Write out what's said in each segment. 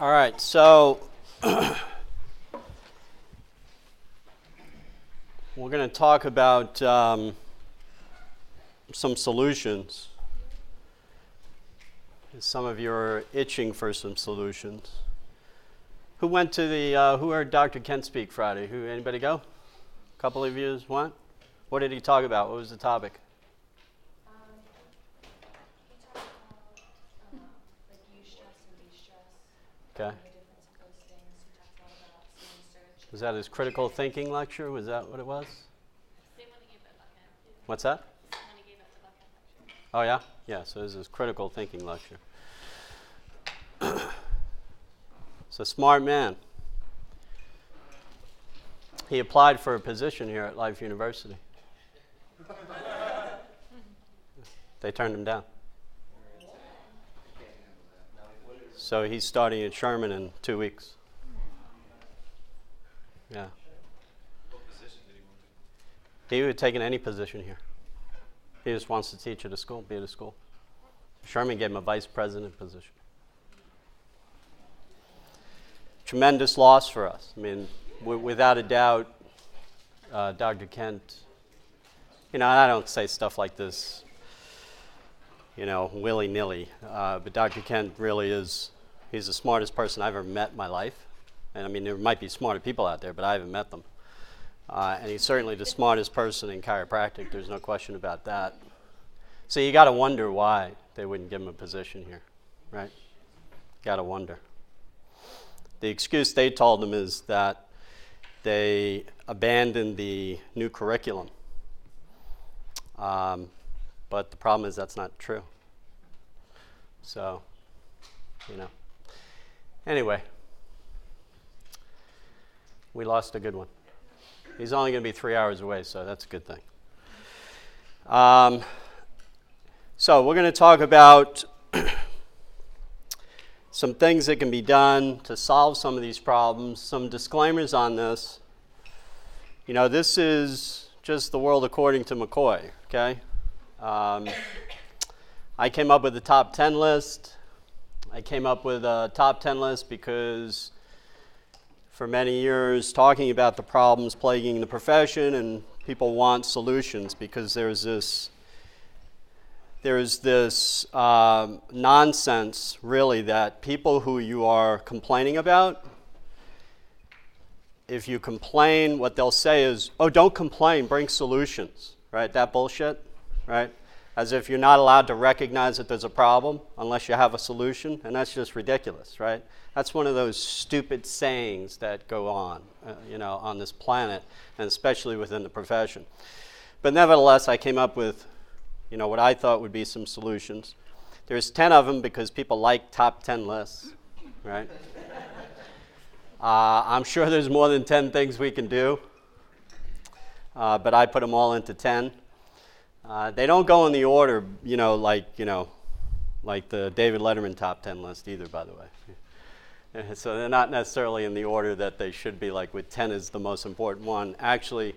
All right, so we're going to talk about um, some solutions. Some of you are itching for some solutions. Who went to the? Uh, who heard Dr. Kent speak Friday? Who? Anybody go? A couple of you went. What did he talk about? What was the topic? Okay. Was that his critical thinking lecture? Was that what it was? What's that? Oh, yeah? Yeah, so this is critical thinking lecture. so, smart man. He applied for a position here at Life University. they turned him down. So he's starting at Sherman in two weeks. Yeah. He would have taken any position here. He just wants to teach at a school, be at a school. Sherman gave him a vice president position. Tremendous loss for us. I mean, w- without a doubt, uh, Dr. Kent, you know, I don't say stuff like this, you know, willy nilly, uh, but Dr. Kent really is He's the smartest person I've ever met in my life. And I mean, there might be smarter people out there, but I haven't met them. Uh, and he's certainly the smartest person in chiropractic. There's no question about that. So you got to wonder why they wouldn't give him a position here, right? Got to wonder. The excuse they told him is that they abandoned the new curriculum. Um, but the problem is that's not true. So, you know. Anyway, we lost a good one. He's only going to be three hours away, so that's a good thing. Um, so, we're going to talk about some things that can be done to solve some of these problems, some disclaimers on this. You know, this is just the world according to McCoy, okay? Um, I came up with the top 10 list. I came up with a top 10 list because for many years talking about the problems plaguing the profession and people want solutions because there's this there's this um, nonsense really that people who you are complaining about if you complain what they'll say is oh don't complain bring solutions right? That bullshit right as if you're not allowed to recognize that there's a problem unless you have a solution, and that's just ridiculous, right? That's one of those stupid sayings that go on, uh, you know, on this planet, and especially within the profession. But nevertheless, I came up with, you know, what I thought would be some solutions. There's 10 of them because people like top 10 lists, right? uh, I'm sure there's more than 10 things we can do, uh, but I put them all into 10. Uh, they don't go in the order, you know, like you know, like the David Letterman top ten list either. By the way, so they're not necessarily in the order that they should be. Like with ten is the most important one. Actually,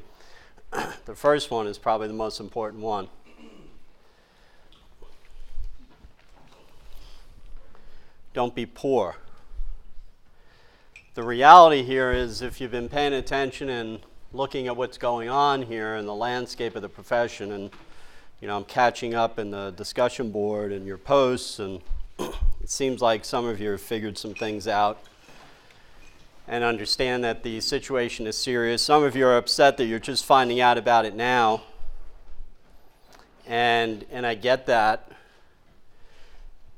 the first one is probably the most important one. Don't be poor. The reality here is, if you've been paying attention and looking at what's going on here in the landscape of the profession and you know, I'm catching up in the discussion board and your posts, and it seems like some of you have figured some things out and understand that the situation is serious. Some of you are upset that you're just finding out about it now. And, and I get that.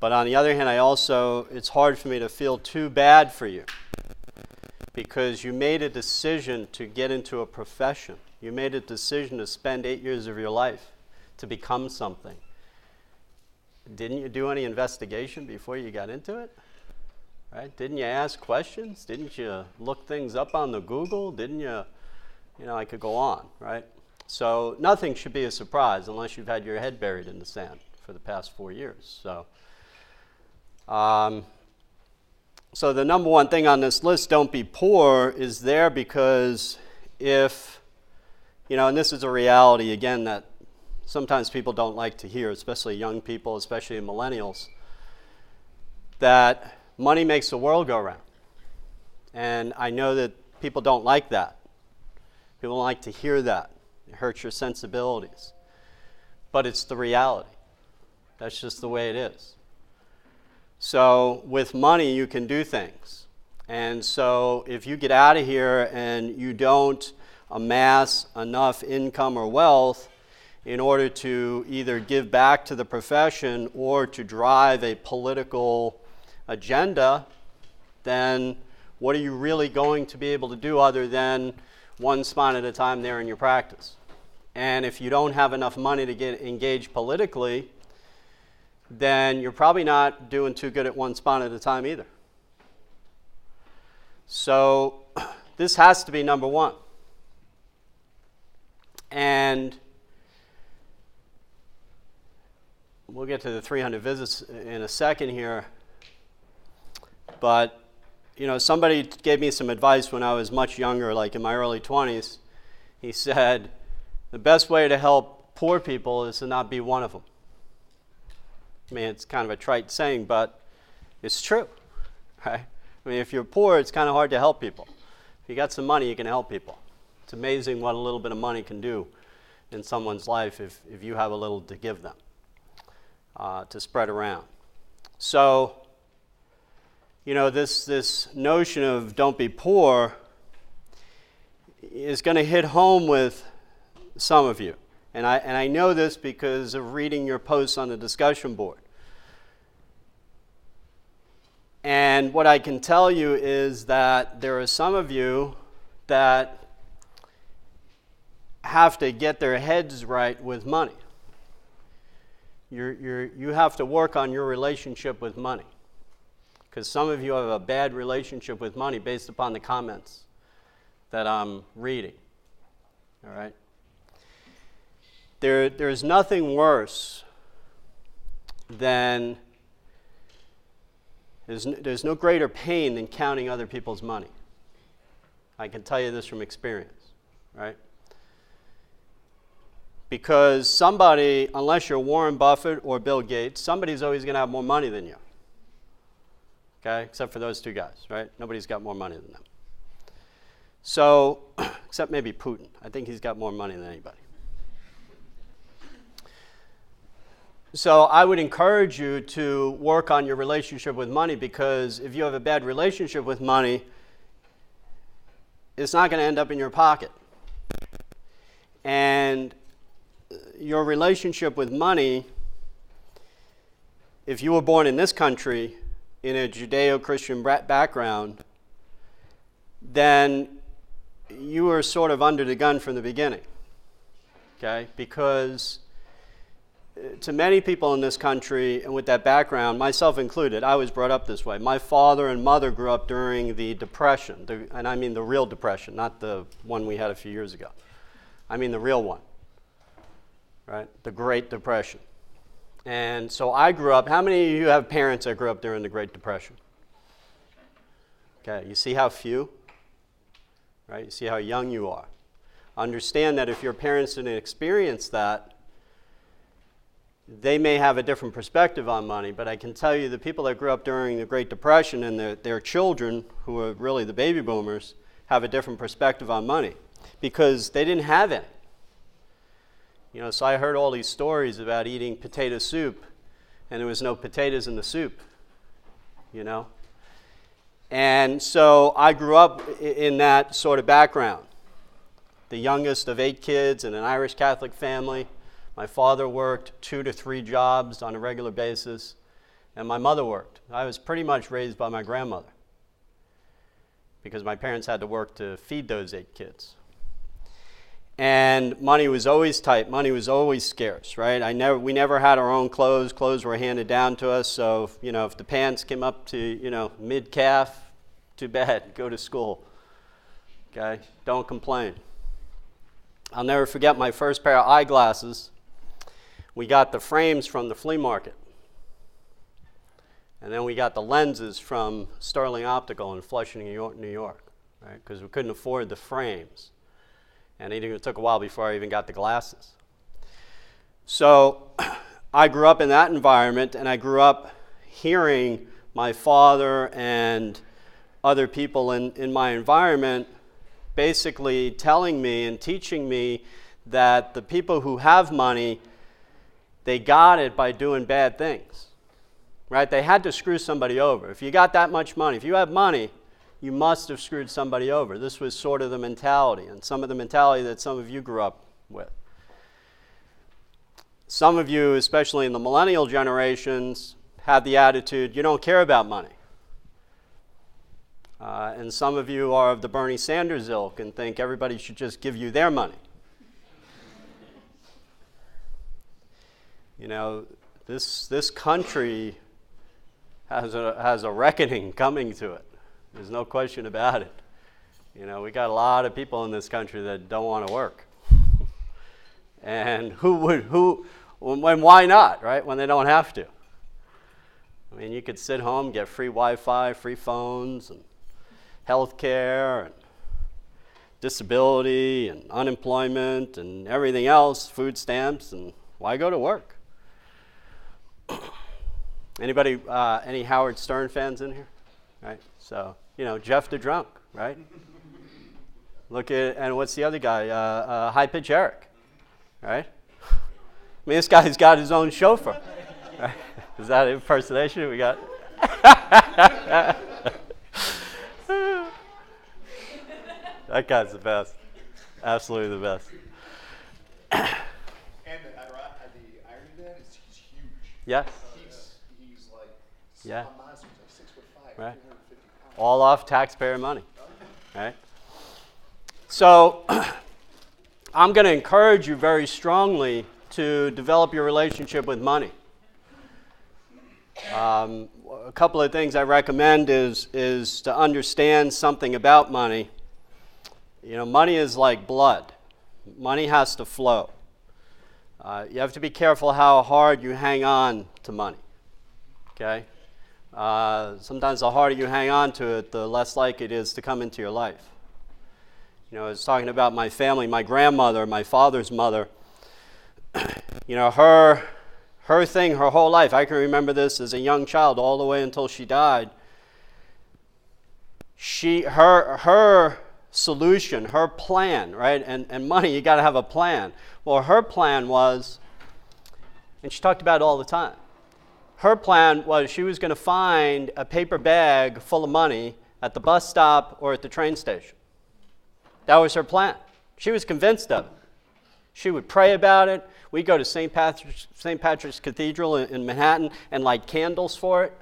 But on the other hand, I also, it's hard for me to feel too bad for you because you made a decision to get into a profession. You made a decision to spend eight years of your life to become something. Didn't you do any investigation before you got into it? Right? Didn't you ask questions? Didn't you look things up on the Google? Didn't you, you know, I could go on, right? So nothing should be a surprise unless you've had your head buried in the sand for the past four years. So, um, so the number one thing on this list, don't be poor, is there because if, you know, and this is a reality again that sometimes people don't like to hear, especially young people, especially millennials, that money makes the world go round. And I know that people don't like that. People don't like to hear that. It hurts your sensibilities. But it's the reality. That's just the way it is. So, with money, you can do things. And so, if you get out of here and you don't amass enough income or wealth in order to either give back to the profession or to drive a political agenda, then what are you really going to be able to do other than one spot at a time there in your practice? And if you don't have enough money to get engaged politically, then you're probably not doing too good at one spot at a time either. So this has to be number one. And we'll get to the 300 visits in a second here. But, you know, somebody gave me some advice when I was much younger, like in my early 20s. He said, the best way to help poor people is to not be one of them. I mean, it's kind of a trite saying, but it's true, right? I mean, if you're poor, it's kind of hard to help people. If you got some money, you can help people. It's amazing what a little bit of money can do in someone's life if, if you have a little to give them, uh, to spread around. So, you know, this, this notion of don't be poor is going to hit home with some of you. And I, and I know this because of reading your posts on the discussion board. And what I can tell you is that there are some of you that have to get their heads right with money. You're, you're, you have to work on your relationship with money. Because some of you have a bad relationship with money based upon the comments that I'm reading. All right? There, there's nothing worse than, there's, there's no greater pain than counting other people's money. I can tell you this from experience, right? Because somebody, unless you're Warren Buffett or Bill Gates, somebody's always going to have more money than you. Okay? Except for those two guys, right? Nobody's got more money than them. So, except maybe Putin. I think he's got more money than anybody. So I would encourage you to work on your relationship with money because if you have a bad relationship with money, it's not going to end up in your pocket. And your relationship with money, if you were born in this country in a Judeo Christian background, then you were sort of under the gun from the beginning. Okay? Because uh, to many people in this country and with that background, myself included, I was brought up this way. My father and mother grew up during the Depression, the, and I mean the real Depression, not the one we had a few years ago. I mean the real one, right? The Great Depression. And so I grew up. How many of you have parents that grew up during the Great Depression? Okay, you see how few? Right? You see how young you are. Understand that if your parents didn't experience that, they may have a different perspective on money, but I can tell you the people that grew up during the Great Depression and their, their children, who are really the baby boomers, have a different perspective on money because they didn't have it. You know, so I heard all these stories about eating potato soup and there was no potatoes in the soup, you know? And so I grew up in that sort of background. The youngest of eight kids in an Irish Catholic family my father worked two to three jobs on a regular basis, and my mother worked. I was pretty much raised by my grandmother because my parents had to work to feed those eight kids. And money was always tight. Money was always scarce, right? I never, we never had our own clothes. Clothes were handed down to us. So, you know, if the pants came up to, you know, mid calf, too bad. Go to school. Okay? Don't complain. I'll never forget my first pair of eyeglasses we got the frames from the flea market. And then we got the lenses from Sterling Optical in Flushing, New York, New York, right? Because we couldn't afford the frames. And it took a while before I even got the glasses. So I grew up in that environment, and I grew up hearing my father and other people in, in my environment basically telling me and teaching me that the people who have money, they got it by doing bad things. Right? They had to screw somebody over. If you got that much money, if you have money, you must have screwed somebody over. This was sort of the mentality, and some of the mentality that some of you grew up with. Some of you, especially in the millennial generations, have the attitude you don't care about money. Uh, and some of you are of the Bernie Sanders ilk and think everybody should just give you their money. you know, this, this country has a, has a reckoning coming to it. There's no question about it. You know, we got a lot of people in this country that don't want to work. and who would, who, when, why not, right? When they don't have to. I mean, you could sit home, get free Wi Fi, free phones, and health care, and disability, and unemployment, and everything else, food stamps, and why go to work? Anybody, uh, any Howard Stern fans in here? Right? So, you know, Jeff the Drunk, right? Look at, and what's the other guy? Uh, uh, High Pitch Eric, right? I mean, this guy's got his own chauffeur. Right? Is that impersonation we got? that guy's the best. Absolutely the best. and the, the irony of that is he's huge. Yes. He's, he's like, Yeah. monster. He's like six foot five, Right. 350 pounds. all off taxpayer money. Right? So I'm going to encourage you very strongly to develop your relationship with money. Um, a couple of things I recommend is, is to understand something about money. You know, money is like blood, money has to flow. Uh, you have to be careful how hard you hang on to money. Okay? Uh, sometimes the harder you hang on to it, the less likely it is to come into your life. You know, I was talking about my family, my grandmother, my father's mother. you know, her, her thing, her whole life, I can remember this as a young child all the way until she died. She, her, her solution, her plan, right? And, and money, you got to have a plan. Well, her plan was, and she talked about it all the time her plan was she was going to find a paper bag full of money at the bus stop or at the train station. That was her plan. She was convinced of it. She would pray about it. We'd go to St. Patrick's, St. Patrick's Cathedral in, in Manhattan and light candles for it.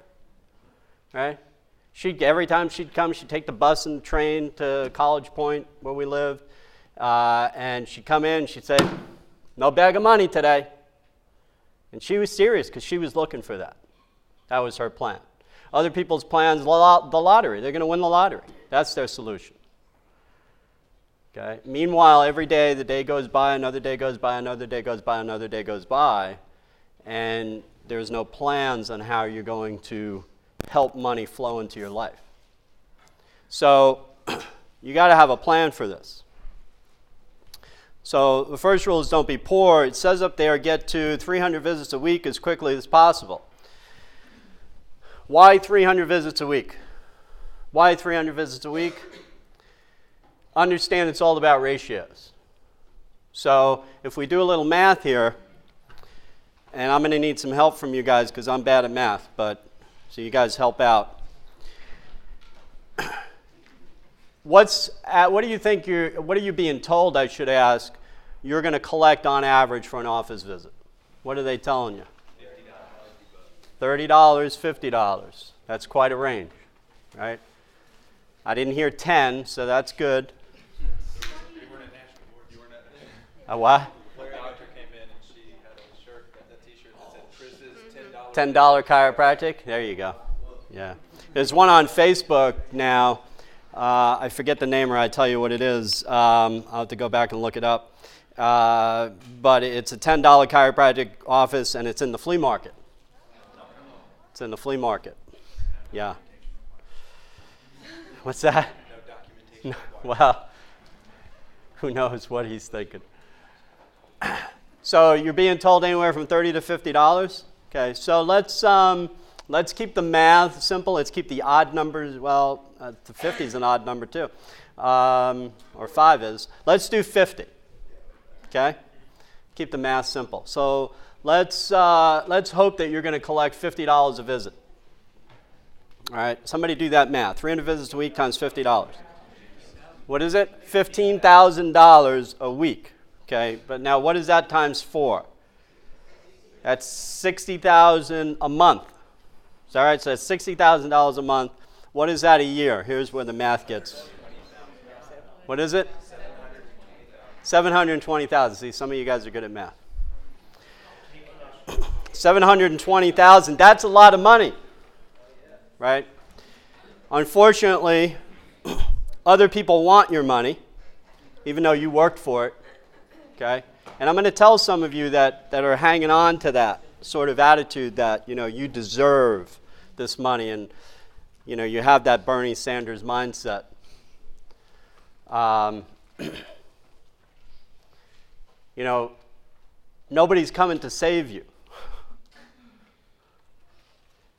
Right? She'd, every time she'd come, she'd take the bus and the train to College Point where we lived. Uh, and she'd come in she'd say, No bag of money today. And she was serious because she was looking for that. That was her plan. Other people's plans, the lottery. They're going to win the lottery. That's their solution. Okay? Meanwhile, every day, the day goes by, another day goes by, another day goes by, another day goes by, and there's no plans on how you're going to help money flow into your life. So, you got to have a plan for this. So the first rule is don't be poor. It says up there get to 300 visits a week as quickly as possible. Why 300 visits a week? Why 300 visits a week? Understand it's all about ratios. So if we do a little math here, and I'm going to need some help from you guys because I'm bad at math, but so you guys help out. What's at, what do you think you're what are you being told I should ask you're going to collect on average for an office visit? What are they telling you? $30, $50. That's quite a range, right? I didn't hear 10, so that's good. A what? $10 chiropractic? There you go. Yeah. There's one on Facebook now. Uh, I forget the name or I tell you what it is. Um, I'll have to go back and look it up. Uh, but it's a $10 chiropractic office and it's in the flea market. It's in the flea market. Yeah. What's that? No, well, who knows what he's thinking. So you're being told anywhere from 30 to $50? Okay, so let's, um, let's keep the math simple. Let's keep the odd numbers. Well, uh, the 50 is an odd number too, um, or 5 is. Let's do 50. Okay? Keep the math simple. So let's, uh, let's hope that you're going to collect $50 a visit. All right, somebody do that math. 300 visits a week times $50. What is it? $15,000 a week. Okay, but now what is that times four? That's 60000 a month. Is that right? So that's $60,000 a month. What is that a year? Here's where the math gets. What is it? 720,000. See, some of you guys are good at math. 720,000. That's a lot of money. Right? Unfortunately, other people want your money, even though you worked for it. Okay? And I'm going to tell some of you that, that are hanging on to that sort of attitude that, you know, you deserve this money and, you know, you have that Bernie Sanders mindset. Um, you know, nobody's coming to save you.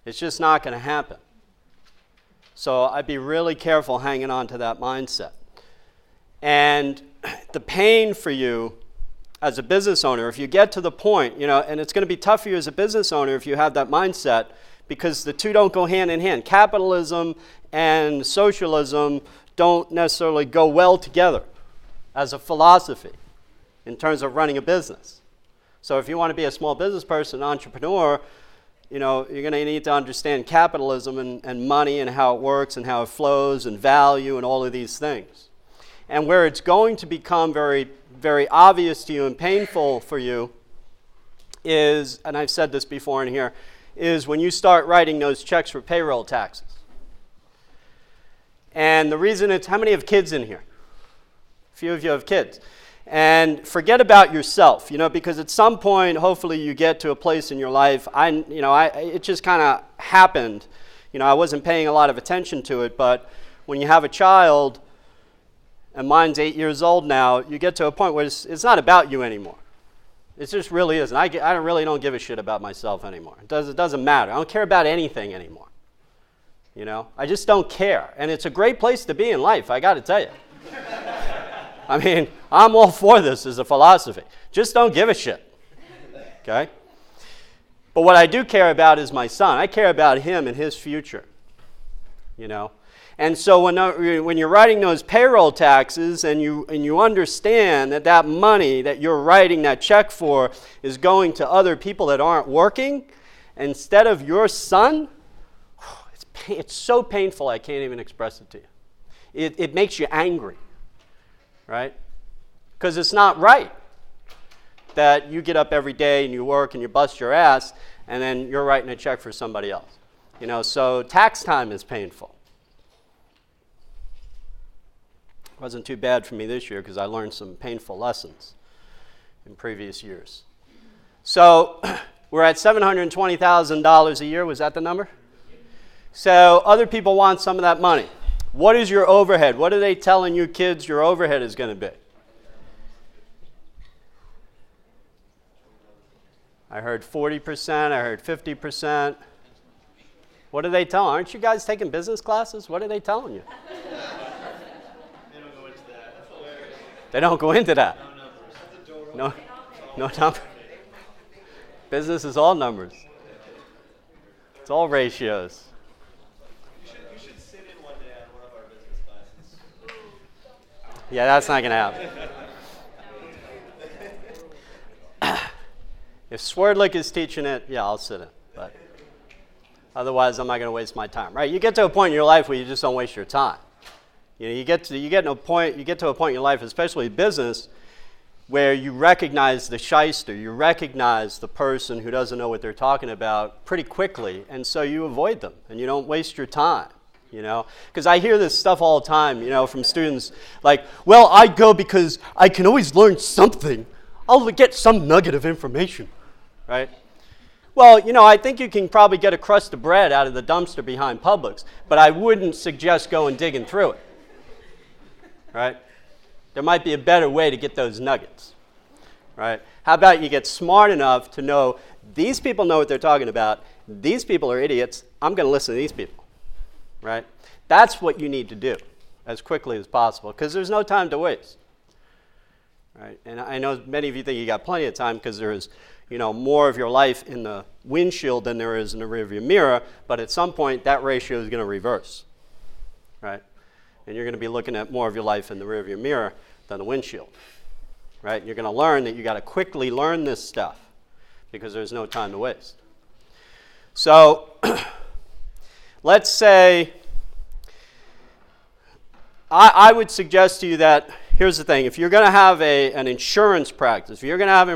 It's just not going to happen. So I'd be really careful hanging on to that mindset. And the pain for you as a business owner, if you get to the point, you know, and it's going to be tough for you as a business owner if you have that mindset because the two don't go hand in hand. Capitalism and socialism don't necessarily go well together as a philosophy in terms of running a business. So if you want to be a small business person, entrepreneur, you know, you're going to need to understand capitalism and, and money and how it works and how it flows and value and all of these things. And where it's going to become very very obvious to you and painful for you is, and I've said this before in here, is when you start writing those checks for payroll taxes. And the reason it's how many have kids in here? A few of you have kids. And forget about yourself, you know, because at some point, hopefully, you get to a place in your life. I, you know, I, it just kind of happened. You know, I wasn't paying a lot of attention to it, but when you have a child, and mine's eight years old now, you get to a point where it's, it's not about you anymore. It just really isn't. I, I really don't give a shit about myself anymore. It, does, it doesn't matter. I don't care about anything anymore. You know, I just don't care. And it's a great place to be in life, I got to tell you. I mean, I'm all for this as a philosophy. Just don't give a shit. Okay? But what I do care about is my son. I care about him and his future. You know? And so when, uh, when you're writing those payroll taxes and you, and you understand that that money that you're writing that check for is going to other people that aren't working instead of your son, it's, it's so painful I can't even express it to you. It, it makes you angry, right? Because it's not right that you get up every day and you work and you bust your ass and then you're writing a check for somebody else. You know, so tax time is painful. Wasn't too bad for me this year because I learned some painful lessons in previous years. So we're at $720,000 a year. Was that the number? So other people want some of that money. What is your overhead? What are they telling you kids your overhead is going to be? I heard 40%, I heard 50%. What are they telling? Aren't you guys taking business classes? What are they telling you? They don't go into that. No, no number. Business is all numbers. It's all ratios. Yeah, that's not going to happen. if Swerdlick is teaching it, yeah, I'll sit in. But otherwise, I'm not going to waste my time. Right? You get to a point in your life where you just don't waste your time. You know, you get to you get to a point you get to a point in your life, especially business, where you recognize the shyster, you recognize the person who doesn't know what they're talking about pretty quickly, and so you avoid them and you don't waste your time. You know, because I hear this stuff all the time. You know, from students like, "Well, I go because I can always learn something. I'll get some nugget of information." Right? Well, you know, I think you can probably get a crust of bread out of the dumpster behind Publix, but I wouldn't suggest going digging through it right? There might be a better way to get those nuggets, right? How about you get smart enough to know these people know what they're talking about. These people are idiots. I'm going to listen to these people. Right? That's what you need to do as quickly as possible because there's no time to waste. Right? And I know many of you think you got plenty of time because there is, you know, more of your life in the windshield than there is in the rearview mirror, but at some point that ratio is going to reverse. Right? And you're going to be looking at more of your life in the rearview mirror than the windshield. Right? You're going to learn that you got to quickly learn this stuff because there's no time to waste. So, let's say I, I would suggest to you that here's the thing if you're going to have a, an insurance practice, if you're going to have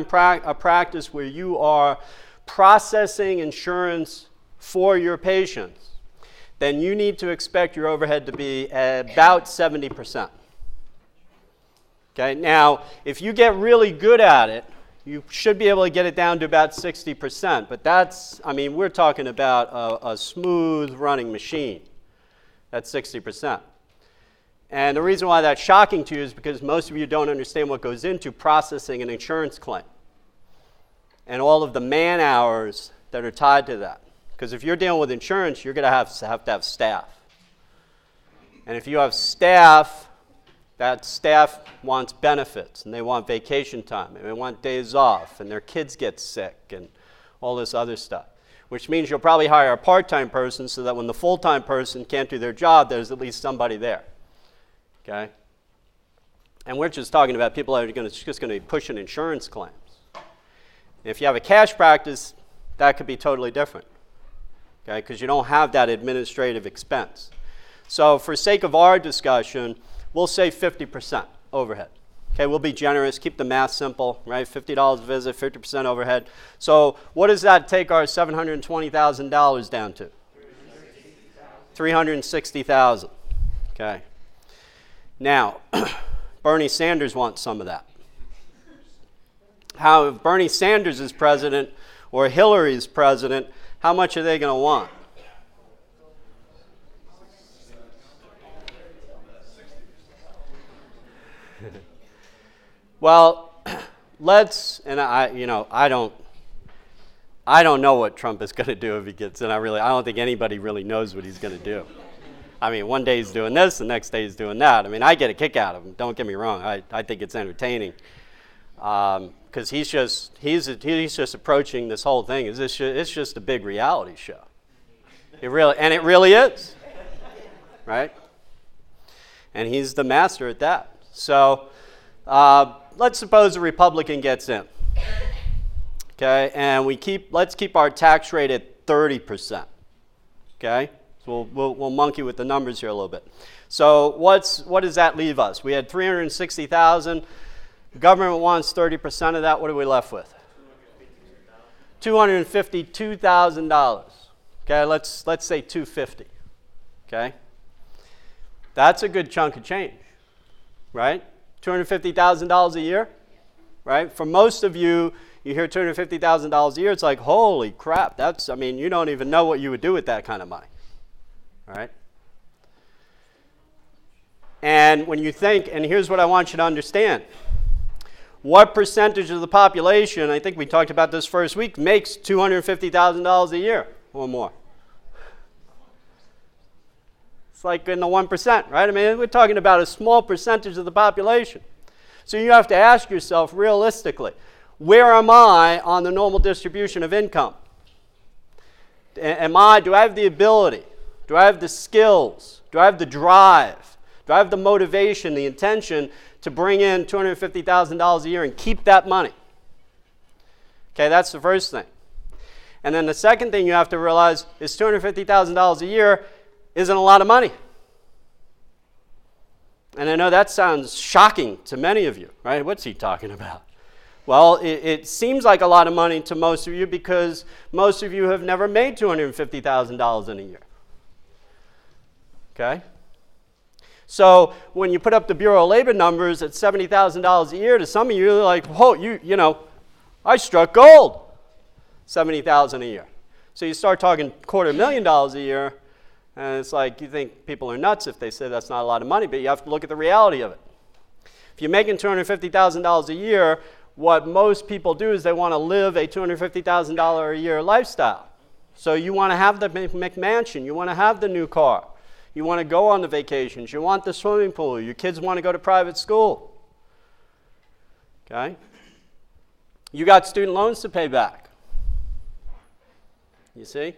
a practice where you are processing insurance for your patients, then you need to expect your overhead to be about 70%. Okay, now if you get really good at it, you should be able to get it down to about 60%, but that's, I mean, we're talking about a, a smooth running machine. That's 60%. And the reason why that's shocking to you is because most of you don't understand what goes into processing an insurance claim and all of the man hours that are tied to that. Because if you're dealing with insurance, you're going to have, have to have staff. And if you have staff, that staff wants benefits and they want vacation time and they want days off and their kids get sick and all this other stuff. Which means you'll probably hire a part time person so that when the full time person can't do their job, there's at least somebody there. Okay? And we're just talking about people that are gonna, just going to be pushing insurance claims. If you have a cash practice, that could be totally different. Okay? Because you don't have that administrative expense. So, for sake of our discussion, we'll say 50% overhead. Okay, we'll be generous, keep the math simple, right? $50 a visit, 50% overhead. So, what does that take our $720,000 down to? 360,000. Okay. Now, Bernie Sanders wants some of that. How, if Bernie Sanders is president or Hillary is president, how much are they going to want? well, let's, and I, you know, I don't, I don't know what Trump is going to do if he gets in. I really, I don't think anybody really knows what he's going to do. I mean, one day he's doing this, the next day he's doing that. I mean, I get a kick out of him. Don't get me wrong. I, I think it's entertaining um, because he's just he's he's just approaching this whole thing. Is this it's just a big reality show? It really and it really is, right? And he's the master at that. So uh, let's suppose a Republican gets in, okay, and we keep let's keep our tax rate at thirty percent, okay. We'll, we'll, we'll monkey with the numbers here a little bit. So what's, what does that leave us? We had 360,000. The government wants 30% of that. What are we left with? $252,000. Okay, let's, let's say 250. Okay? That's a good chunk of change, right? $250,000 a year, right? For most of you, you hear $250,000 a year, it's like, holy crap, that's, I mean, you don't even know what you would do with that kind of money. Right? And when you think, and here's what I want you to understand what percentage of the population, I think we talked about this first week, makes $250,000 a year or more? It's like in the 1%, right? I mean, we're talking about a small percentage of the population. So you have to ask yourself realistically where am I on the normal distribution of income? Am I, do I have the ability? Do I have the skills? Do I have the drive? Do I have the motivation, the intention to bring in $250,000 a year and keep that money? Okay, that's the first thing. And then the second thing you have to realize is $250,000 a year isn't a lot of money. And I know that sounds shocking to many of you, right? What's he talking about? Well, it, it, seems like a lot of money to most of you because most of you have never made $250,000 in a year. Okay? So when you put up the Bureau of Labor numbers at $70,000 a year, to some of you, are like, whoa, you, you know, I struck gold. 70,000 a year. So you start talking quarter million dollars a year, and it's like you think people are nuts if they say that's not a lot of money, but you have to look at the reality of it. If you're making $250,000 a year, what most people do is they want to live a $250,000 a year lifestyle. So you want to have the McMansion, you want to have the new car, you want to go on the vacations, you want the swimming pool, your kids want to go to private school. Okay? You got student loans to pay back. You see?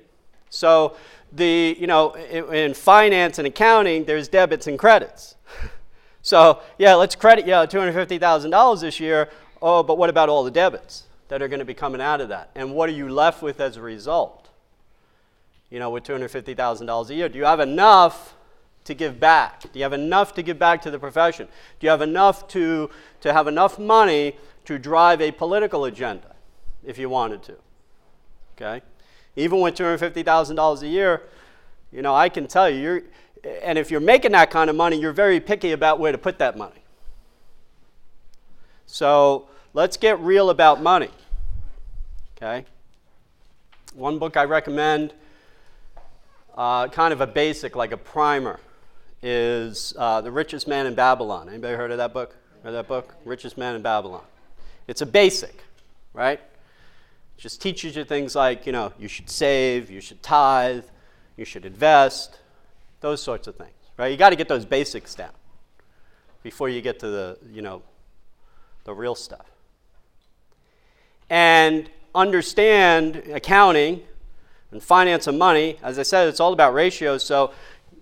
So the, you know, in, in finance and accounting, there's debits and credits. so, yeah, let's credit you $250,000 this year. Oh, but what about all the debits that are going to be coming out of that? And what are you left with as a result? You know, with $250,000 a year. Do you have enough to give back? Do you have enough to give back to the profession? Do you have enough to, to have enough money to drive a political agenda if you wanted to? Okay? Even with $250,000 a year, you know, I can tell you, you're, and if you're making that kind of money, you're very picky about where to put that money. So let's get real about money. Okay? One book I recommend, uh, kind of a basic, like a primer, is uh, The Richest Man in Babylon. Anybody heard of that book? Read that book? Richest Man in Babylon. It's a basic, right? just teaches you things like, you know, you should save, you should tithe, you should invest, those sorts of things, right? You got to get those basics down before you get to the, you know, the real stuff. And understand accounting and finance and money. As I said, it's all about ratios. So,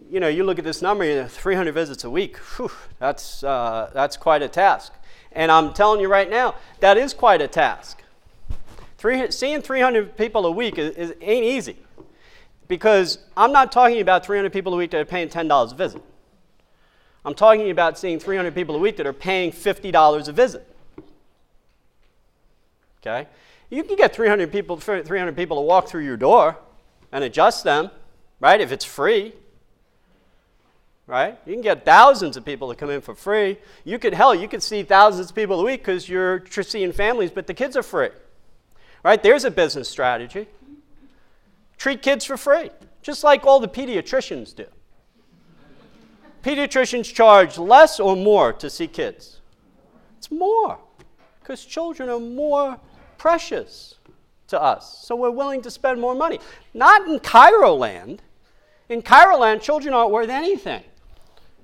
you know, you look at this number, 300 visits a week. Whew, that's, uh, that's quite a task. And I'm telling you right now, that is quite a task. Three, seeing 300 people a week is, is, ain't easy because I'm not talking about 300 people a week that are paying $10 a visit. I'm talking about seeing 300 people a week that are paying $50 a visit. Okay? You can get 300 people, 300 people to walk through your door and adjust them, right? If it's free, right? You can get thousands of people to come in for free. You could, hell, you could see thousands of people a week because you're seeing families, but the kids are free, right? There's a business strategy. Treat kids for free, just like all the pediatricians do. Pediatricians charge less or more to see kids? It's more, because children are more precious to us. So we're willing to spend more money. Not in Chiro land. In Chiro land, children aren't worth anything.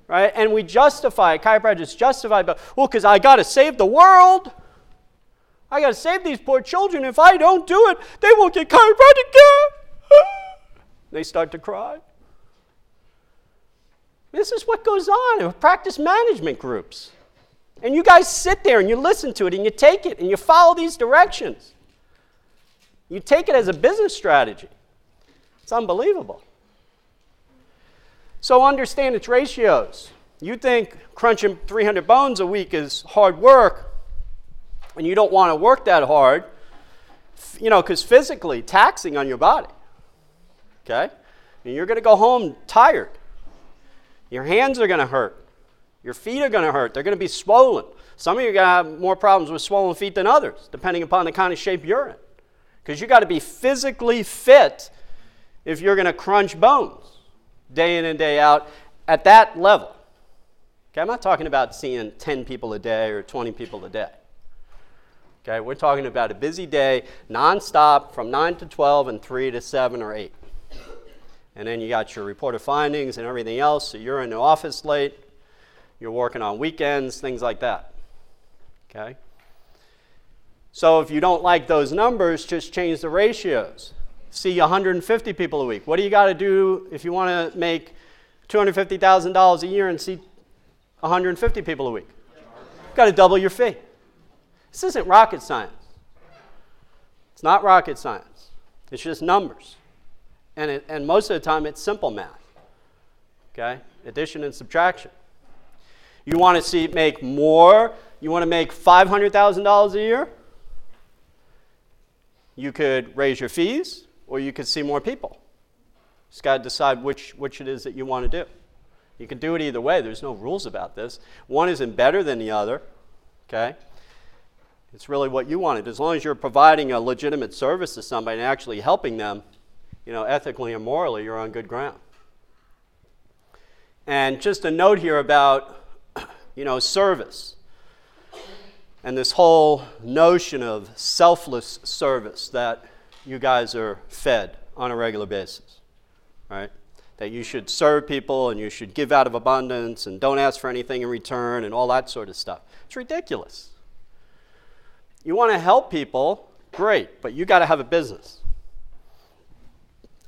Right? And we justify, chiropractors justify, but, well, because I got to save the world. I got to save these poor children. If I don't do it, they won't get chiropractic care. they start to cry. This is what goes on in practice management groups. And you guys sit there and you listen to it and you take it and you follow these directions. You take it as a business strategy. It's unbelievable. So understand its ratios. You think crunching 300 bones a week is hard work, and you don't want to work that hard, you know, because physically taxing on your body. Okay? And you're going to go home tired. Your hands are going to hurt. Your feet are going to hurt. They're going to be swollen. Some of you are going to have more problems with swollen feet than others, depending upon the kind of shape you're in. Because you got to be physically fit if you're going to crunch bones day in and day out at that level. Okay, I'm not talking about seeing 10 people a day or 20 people a day. Okay, we're talking about a busy day, nonstop from 9 to 12 and 3 to 7 or 8. And then you got your report of findings and everything else. So you're in the office late, you're working on weekends, things like that. Okay? So if you don't like those numbers, just change the ratios. See 150 people a week. What do you got to do if you want to make $250,000 a year and see 150 people a week? You've got to double your fee. This isn't rocket science. It's not rocket science. It's just numbers. And, it, and most of the time, it's simple math. Okay? Addition and subtraction. You want to see make more? You want to make $500,000 a year? You could raise your fees, or you could see more people. Just got to decide which, which it is that you want to do. You can do it either way. There's no rules about this. One isn't better than the other. Okay? It's really what you wanted. As long as you're providing a legitimate service to somebody and actually helping them, you know, ethically and morally, you're on good ground. And just a note here about, you know, service. and this whole notion of selfless service that you guys are fed on a regular basis, right? That you should serve people and you should give out of abundance and don't ask for anything in return and all that sort of stuff. It's ridiculous. You want to help people, great, but you got to have a business.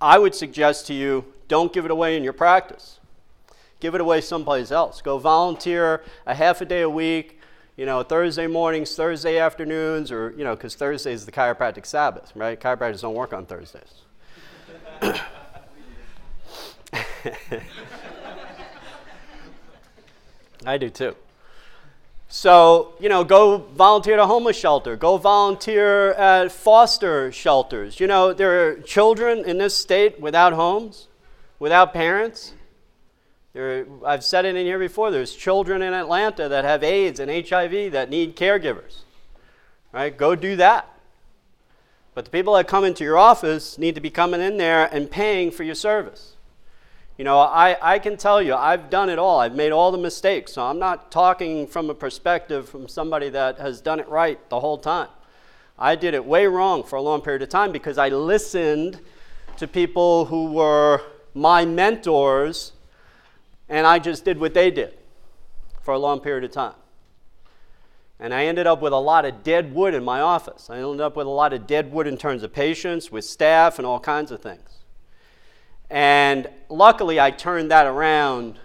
I would suggest to you don't give it away in your practice. Give it away someplace else. Go volunteer a half a day a week, you know, Thursday mornings, Thursday afternoons, or, you know, because Thursday is the chiropractic Sabbath, right? Chiropractors don't work on Thursdays. I do too. So, you know, go volunteer at a homeless shelter, go volunteer at foster shelters. You know, there are children in this state without homes, without parents. There, I've said it in here before. There's children in Atlanta that have AIDS and HIV that need caregivers. Right? Go do that. But the people that come into your office need to be coming in there and paying for your service. You know, I, I can tell you, I've done it all. I've made all the mistakes. So I'm not talking from a perspective from somebody that has done it right the whole time. I did it way wrong for a long period of time because I listened to people who were my mentors and I just did what they did for a long period of time. And I ended up with a lot of dead wood in my office. I ended up with a lot of dead wood in terms of patients, with staff, and all kinds of things. And luckily, I turned that around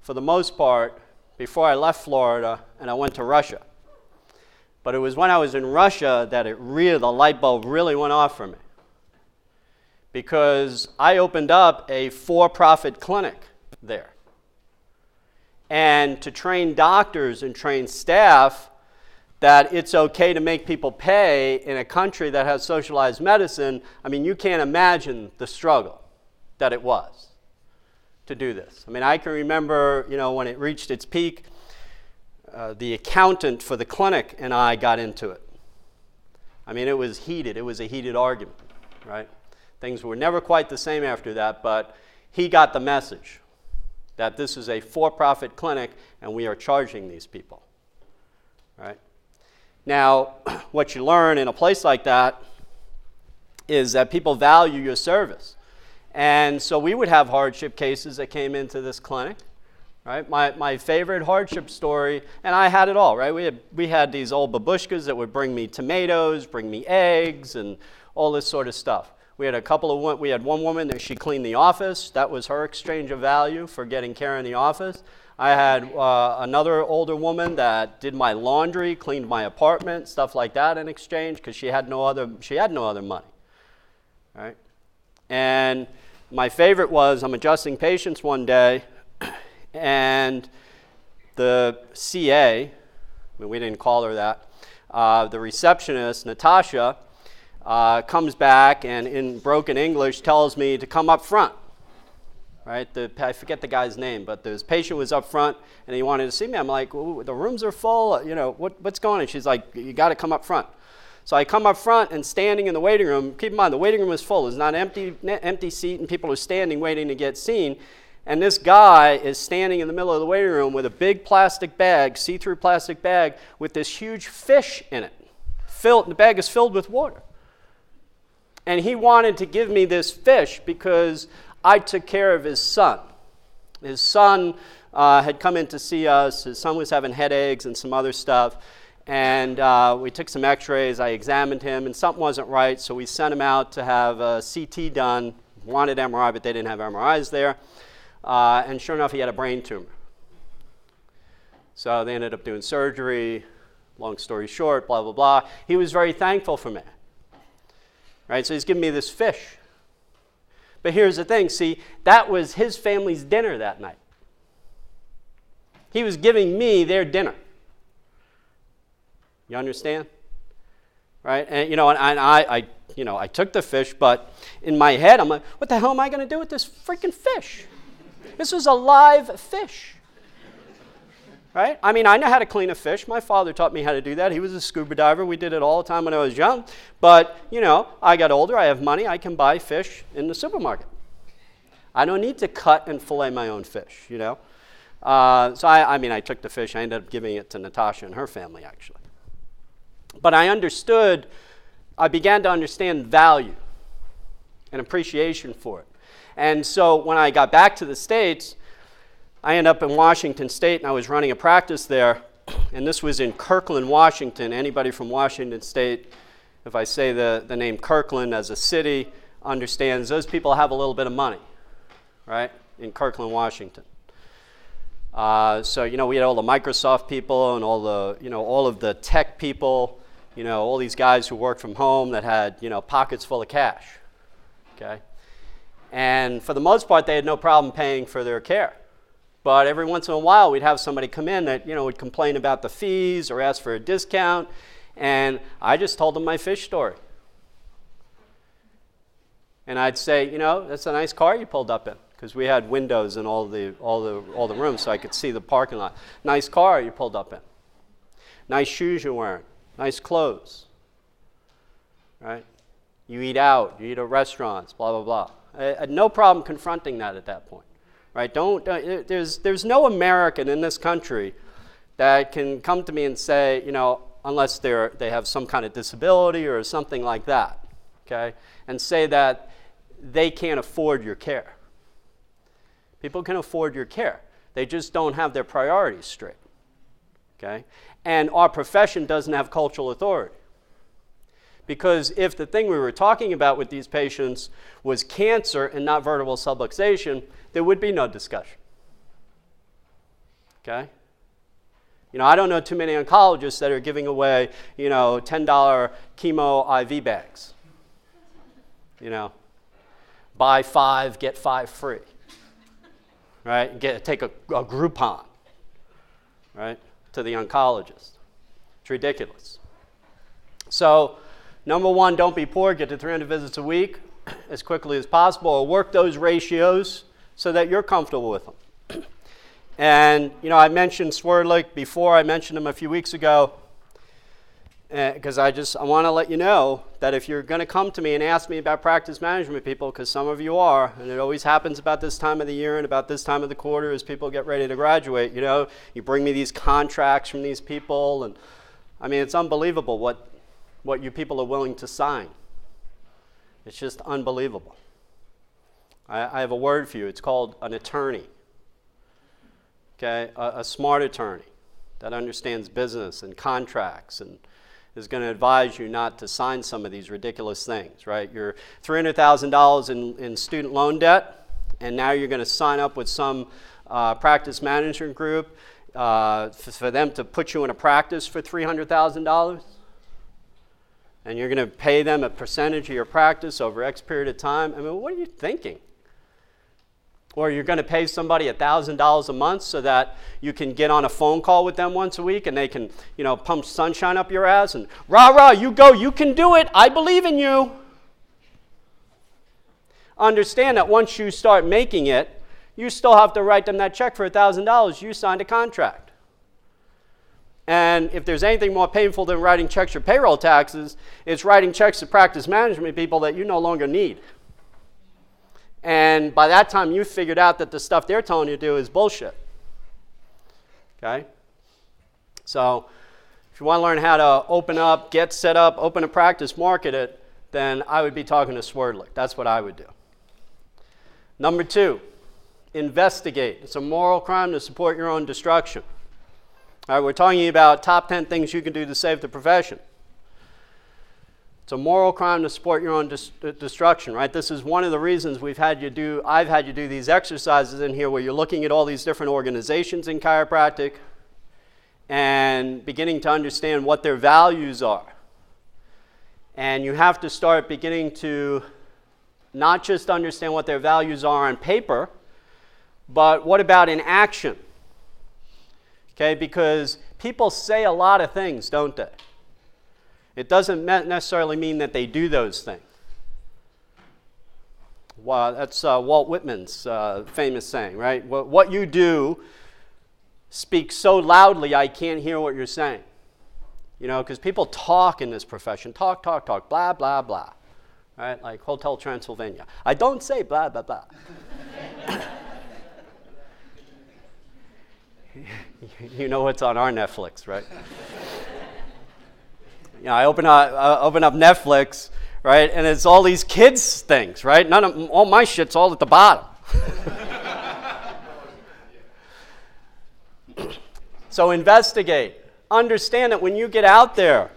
for the most part before I left Florida and I went to Russia. But it was when I was in Russia that it really, the light bulb really went off for me. Because I opened up a for profit clinic there. And to train doctors and train staff that it's okay to make people pay in a country that has socialized medicine, I mean, you can't imagine the struggle that it was to do this. I mean, I can remember, you know, when it reached its peak, uh, the accountant for the clinic and I got into it. I mean, it was heated. It was a heated argument, right? Things were never quite the same after that, but he got the message that this is a for profit clinic and we are charging these people. Right? Now, what you learn in a place like that is that people value your service. And so we would have hardship cases that came into this clinic. Right? My, my favorite hardship story, and I had it all, right? We had, we had these old babushkas that would bring me tomatoes, bring me eggs, and all this sort of stuff. We had a couple of we had one woman that she cleaned the office. That was her exchange of value for getting care in the office. I had uh, another older woman that did my laundry, cleaned my apartment, stuff like that in exchange because she had no other she had no other money. Right? And my favorite was I'm adjusting patients one day, and the CA, I mean, we didn't call her that, uh, the receptionist Natasha uh, comes back and in broken English tells me to come up front. Right? The, I forget the guy's name, but this patient was up front and he wanted to see me. I'm like, the rooms are full. You know, what, what's going on? She's like, you got to come up front. So I come up front and standing in the waiting room. Keep in mind, the waiting room is full. It's not an empty, empty seat, and people are standing waiting to get seen. And this guy is standing in the middle of the waiting room with a big plastic bag, see through plastic bag, with this huge fish in it. Filled, the bag is filled with water. And he wanted to give me this fish because I took care of his son. His son uh, had come in to see us. His son was having headaches and some other stuff. And uh, we took some x rays. I examined him, and something wasn't right. So we sent him out to have a CT done. Wanted MRI, but they didn't have MRIs there. Uh, and sure enough, he had a brain tumor. So they ended up doing surgery. Long story short, blah, blah, blah. He was very thankful for me. Right? So he's giving me this fish. But here's the thing see, that was his family's dinner that night. He was giving me their dinner. You understand? Right? And you know, and, I, I, you know, I took the fish, but in my head, I'm like, what the hell am I going to do with this freaking fish? This was a live fish right? I mean, I know how to clean a fish. My father taught me how to do that. He was a scuba diver. We did it all the time when I was young. But, you know, I got older, I have money, I can buy fish in the supermarket. I don't need to cut and fillet my own fish, you know? Uh, so I, I mean, I took the fish. I ended up giving it to Natasha and her family, actually. But I understood, I began to understand value and appreciation for it. And so when I got back to the States, I ended up in Washington State and I was running a practice there. And this was in Kirkland, Washington. Anybody from Washington State, if I say the, the name Kirkland as a city, understands those people have a little bit of money, right, in Kirkland, Washington. Uh, so, you know, we had all the Microsoft people and all the, you know, all of the tech people, you know, all these guys who worked from home that had, you know, pockets full of cash, okay? And for the most part, they had no problem paying for their care. But every once in a while, we'd have somebody come in that, you know, would complain about the fees or ask for a discount. And I just told them my fish story. And I'd say, you know, that's a nice car you pulled up in. Because we had windows in all the, all, the, all the rooms so I could see the parking lot. Nice car you pulled up in. Nice shoes you're wearing. Nice clothes. Right? You eat out. You eat at restaurants, blah, blah, blah. I had no problem confronting that at that point. Right? Don't, uh, don't, there's, there's no American in this country that can come to me and say, you know, unless they're, they have some kind of disability or something like that, okay, and say that they can't afford your care. People can afford your care. They just don't have their priorities straight. Okay? And our profession doesn't have cultural authority. Because if the thing we were talking about with these patients was cancer and not vertebral subluxation, there would be no discussion. Okay? You know, I don't know too many oncologists that are giving away, you know, $10 chemo IV bags. You know, buy five, get five free. Right? Get, take a, a Groupon, right, to the oncologist. It's ridiculous. So, Number one, don't be poor. Get to 300 visits a week as quickly as possible, or work those ratios so that you're comfortable with them. and, you know, I mentioned Swerdlick before. I mentioned him a few weeks ago because uh, I just I want to let you know that if you're going to come to me and ask me about practice management people, because some of you are, and it always happens about this time of the year and about this time of the quarter as people get ready to graduate, you know, you bring me these contracts from these people, and I mean, it's unbelievable what what you people are willing to sign. It's just unbelievable. I, I have a word for you. It's called an attorney. Okay, a, a smart attorney that understands business and contracts and is going to advise you not to sign some of these ridiculous things, right? You're $300,000 in, in student loan debt, and now you're going to sign up with some uh, practice management group uh, for, for them to put you in a practice for $300,000 and you're going to pay them a percentage of your practice over X period of time. I mean, what are you thinking? Or you're going to pay somebody $1,000 a month so that you can get on a phone call with them once a week and they can, you know, pump sunshine up your ass and rah, rah, you go, you can do it, I believe in you. Understand that once you start making it, you still have to write them that check for $1,000. You signed a contract. And if there's anything more painful than writing checks for payroll taxes, it's writing checks to practice management people that you no longer need. And by that time, you've figured out that the stuff they're telling you to do is bullshit. Okay? So, if you want to learn how to open up, get set up, open a practice, market it, then I would be talking to Swerdlick. That's what I would do. Number two, investigate. It's a moral crime to support your own destruction. All right, we're talking about top 10 things you can do to save the profession. It's a moral crime to support your own dis- uh, destruction, right? This is one of the reasons we've had you do, I've had you do these exercises in here where you're looking at all these different organizations in chiropractic and beginning to understand what their values are. And you have to start beginning to not just understand what their values are on paper, but what about in action? Okay, because people say a lot of things, don't they? It doesn't necessarily mean that they do those things. Well, that's uh, Walt Whitman's uh, famous saying, right? What, what you do speaks so loudly I can't hear what you're saying. You know, because people talk in this profession talk, talk, talk, blah, blah, blah. Right? Like Hotel Transylvania. I don't say blah, blah, blah. you know what's on our Netflix, right? you know, I open up, uh, open up Netflix, right, and it's all these kids things, right? None of all my shit's all at the bottom. so investigate. Understand that when you get out there,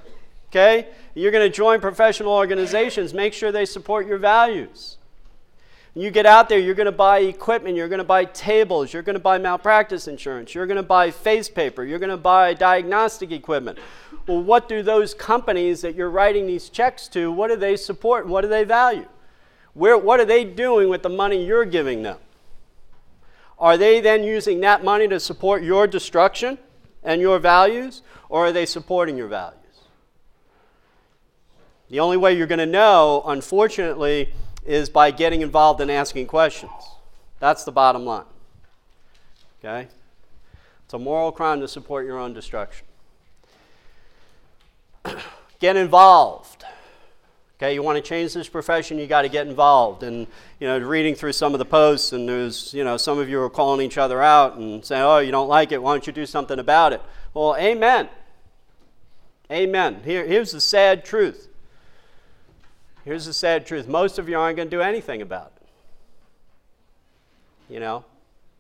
okay, you're going to join professional organizations. Make sure they support your values. You get out there, you're going to buy equipment, you're going to buy tables, you're going to buy malpractice insurance, you're going to buy face paper, you're going to buy diagnostic equipment. Well, what do those companies that you're writing these checks to, what do they support and what do they value? Where, what are they doing with the money you're giving them? Are they then using that money to support your destruction and your values, or are they supporting your values? The only way you're going to know, unfortunately, is by getting involved and asking questions. That's the bottom line. Okay? It's a moral crime to support your own destruction. get involved. Okay, you want to change this profession, you got to get involved. And you know, reading through some of the posts, and there's you know some of you are calling each other out and saying, "Oh, you don't like it? Why don't you do something about it?" Well, amen. Amen. Here, here's the sad truth. Here's the sad truth most of you aren't going to do anything about it. You know?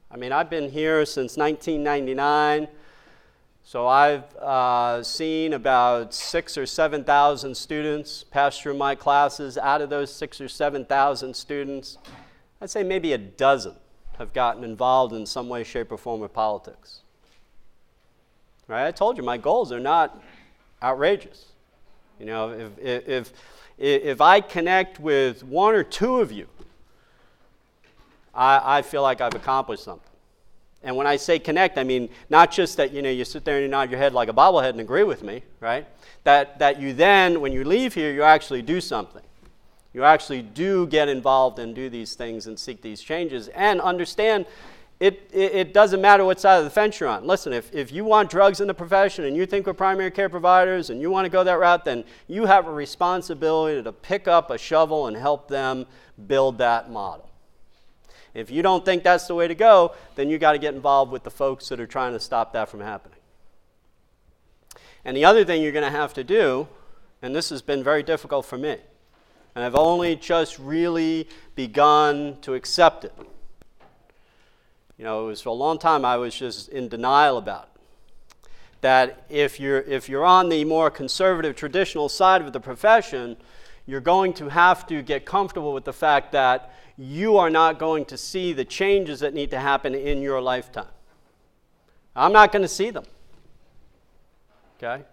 I mean, I've been here since 1999, so I've uh, seen about six or 7,000 students pass through my classes. Out of those six or 7,000 students, I'd say maybe a dozen have gotten involved in some way, shape, or form with politics. Right? I told you my goals are not outrageous. You know, if, if, if I connect with one or two of you, I, I feel like I've accomplished something. And when I say connect, I mean not just that you know you sit there and you nod your head like a bobblehead and agree with me, right? That that you then, when you leave here, you actually do something. You actually do get involved and do these things and seek these changes and understand it, it, it, doesn't matter what side of the fence you're on. Listen, if, if you want drugs in the profession and you think we're primary care providers and you want to go that route, then you have a responsibility to pick up a shovel and help them build that model. If you don't think that's the way to go, then you got to get involved with the folks that are trying to stop that from happening. And the other thing you're going to have to do, and this has been very difficult for me, and I've only just really begun to accept it you know, it was for a long time I was just in denial about. That if you're, if you're on the more conservative, traditional side of the profession, you're going to have to get comfortable with the fact that you are not going to see the changes that need to happen in your lifetime. I'm not going to see them. Okay?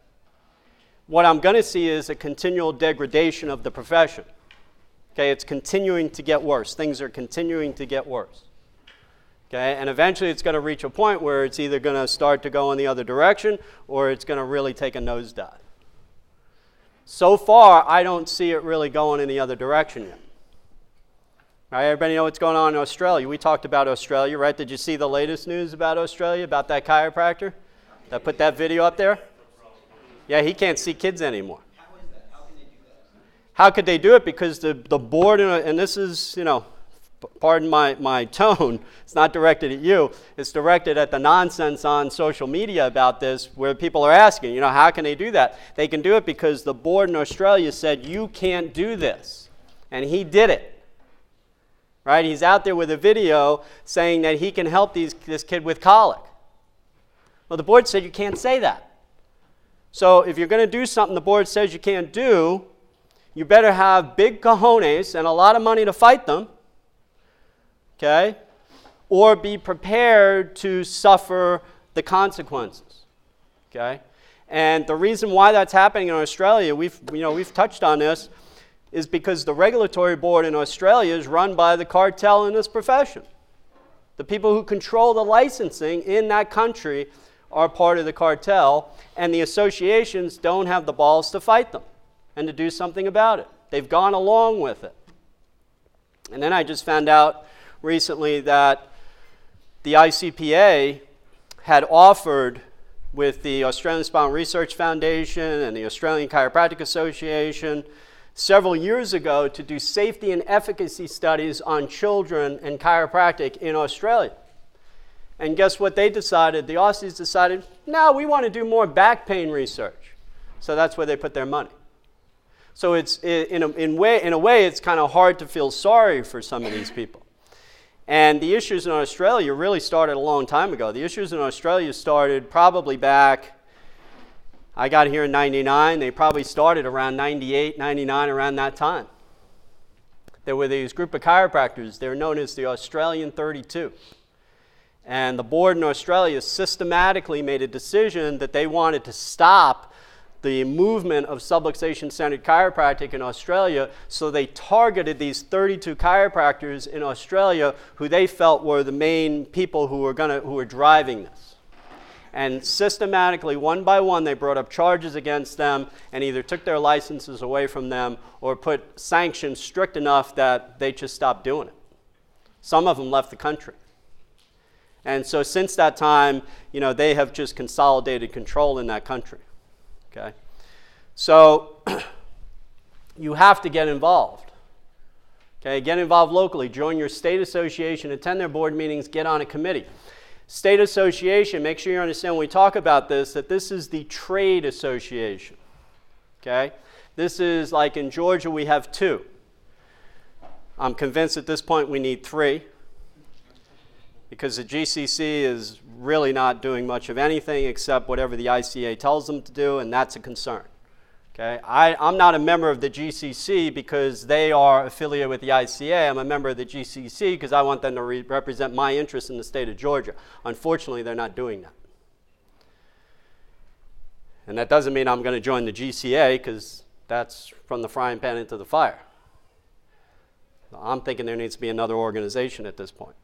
What I'm going to see is a continual degradation of the profession. Okay, it's continuing to get worse. Things are continuing to get worse. Okay? And eventually it's going to reach a point where it's either going to start to go in the other direction or it's going to really take a nosedive. So far, I don't see it really going in the other direction yet. All right, everybody know what's going on in Australia? We talked about Australia, right? Did you see the latest news about Australia, about that chiropractor that put that video up there? Yeah, he can't see kids anymore. How could they do it? Because the, the board, and uh, this is, you know, pardon my, my tone, it's not directed at you, it's directed at the nonsense on social media about this, where people are asking, you know, how can they do that? They can do it because the board in Australia said, you can't do this. And he did it. Right? He's out there with a video saying that he can help these, this kid with colic. Well, the board said you can't say that. So if you're going to do something the board says you can't do, you better have big cojones and a lot of money to fight them okay? Or be prepared to suffer the consequences, okay? And the reason why that's happening in Australia, we've, you know, we've touched on this, is because the regulatory board in Australia is run by the cartel in this profession. The people who control the licensing in that country are part of the cartel, and the associations don't have the balls to fight them and to do something about it. They've gone along with it. And then I just found out recently that the ICPA had offered with the Australian Spinal Research Foundation and the Australian Chiropractic Association several years ago to do safety and efficacy studies on children and chiropractic in Australia. And guess what they decided? The Aussies decided, no, we want to do more back pain research. So that's where they put their money. So it's in a, in way, in a way, it's kind of hard to feel sorry for some of these people. And the issues in Australia really started a long time ago. The issues in Australia started probably back, I got here in 99, they probably started around 98, 99, around that time. There were these group of chiropractors, they're known as the Australian 32. And the board in Australia systematically made a decision that they wanted to stop the movement of subluxation centered chiropractic in Australia. So they targeted these 32 chiropractors in Australia who they felt were the main people who were, gonna, who were driving this. And systematically, one by one, they brought up charges against them and either took their licenses away from them or put sanctions strict enough that they just stopped doing it. Some of them left the country. And so since that time, you know, they have just consolidated control in that country. Okay? So you have to get involved. Okay, get involved locally. Join your state association, attend their board meetings, get on a committee. State association, make sure you understand when we talk about this that this is the trade association. Okay? This is like in Georgia, we have two. I'm convinced at this point we need three because the GCC is really not doing much of anything except whatever the ICA tells them to do, and that's a concern. Okay, I, I'm not a member of the GCC because they are affiliated with the ICA. I'm a member of the GCC because I want them to re- represent my interests in the state of Georgia. Unfortunately, they're not doing that. And that doesn't mean I'm going to join the GCA because that's from the frying pan into the fire. I'm thinking there needs to be another organization at this point.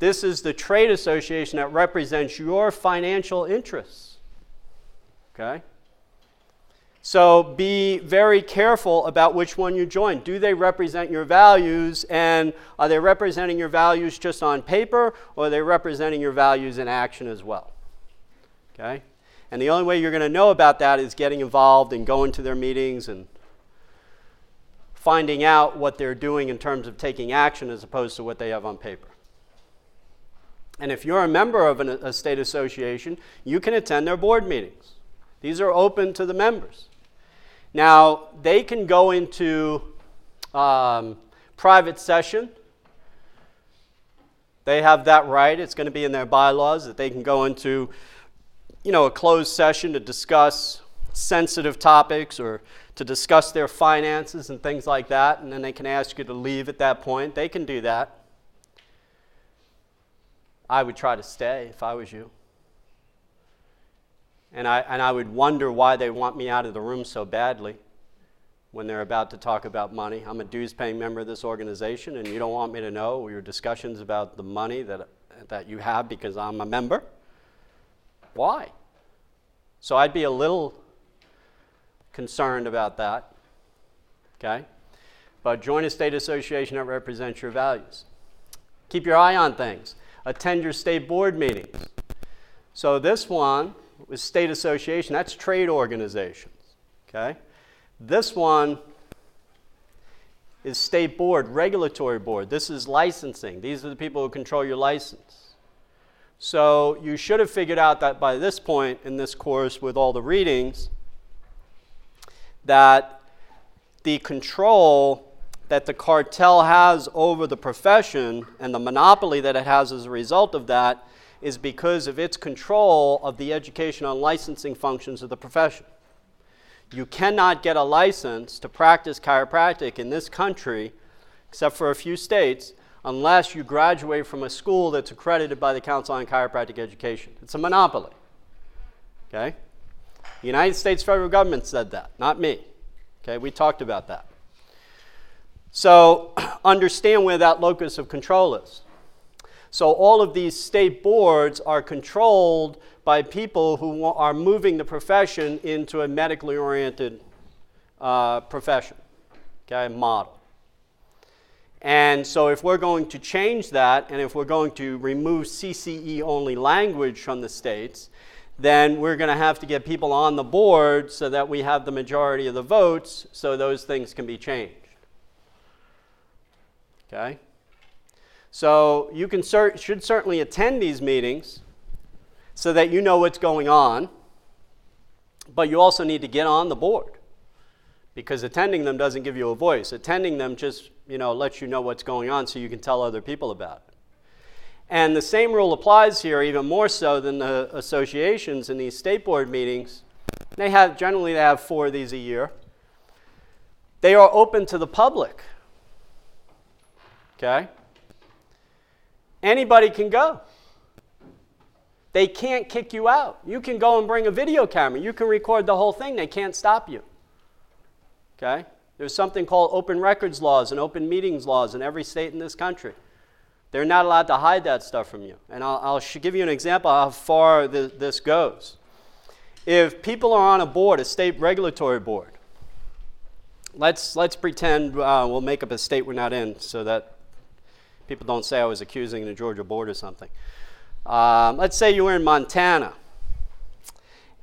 This is the trade association that represents your financial interests. Okay? So be very careful about which one you join. Do they represent your values? And are they representing your values just on paper, or are they representing your values in action as well? Okay? And the only way you're going to know about that is getting involved and going to their meetings and finding out what they're doing in terms of taking action as opposed to what they have on paper. And if you're a member of an, a state association, you can attend their board meetings. These are open to the members. Now, they can go into um, private session. They have that right. It's going to be in their bylaws that they can go into, you know, a closed session to discuss sensitive topics or to discuss their finances and things like that. And then they can ask you to leave at that point. They can do that. I would try to stay if I was you. And I, and I would wonder why they want me out of the room so badly when they're about to talk about money. I'm a dues paying member of this organization, and you don't want me to know your discussions about the money that, that you have because I'm a member? Why? So I'd be a little concerned about that. Okay? But join a state association that represents your values. Keep your eye on things attend your state board meetings. So this one was state association, that's trade organizations. Okay? This one is state board, regulatory board. This is licensing. These are the people who control your license. So you should have figured out that by this point in this course with all the readings that the control that the cartel has over the profession and the monopoly that it has as a result of that is because of its control of the education and licensing functions of the profession. You cannot get a license to practice chiropractic in this country, except for a few states, unless you graduate from a school that's accredited by the Council on Chiropractic Education. It's a monopoly. Okay? The United States federal government said that, not me. Okay, we talked about that. So understand where that locus of control is. So all of these state boards are controlled by people who are moving the profession into a medically oriented uh, profession, okay, model. And so if we're going to change that, and if we're going to remove CCE only language from the states, then we're going to have to get people on the board so that we have the majority of the votes so those things can be changed. Okay? So you can cer- should certainly attend these meetings so that you know what's going on, but you also need to get on the board because attending them doesn't give you a voice. Attending them just you know lets you know what's going on so you can tell other people about it. And the same rule applies here, even more so than the associations in these state board meetings. They have generally they have four of these a year. They are open to the public. Okay? Anybody can go. They can't kick you out. You can go and bring a video camera. You can record the whole thing. They can't stop you. Okay? There's something called open records laws and open meetings laws in every state in this country. They're not allowed to hide that stuff from you. And I'll, I'll give you an example of how far th- this goes. If people are on a board, a state regulatory board, let's, let's pretend uh, we'll make up a state we're not in so that people don't say I was accusing the Georgia board or something. Um, let's say you were in Montana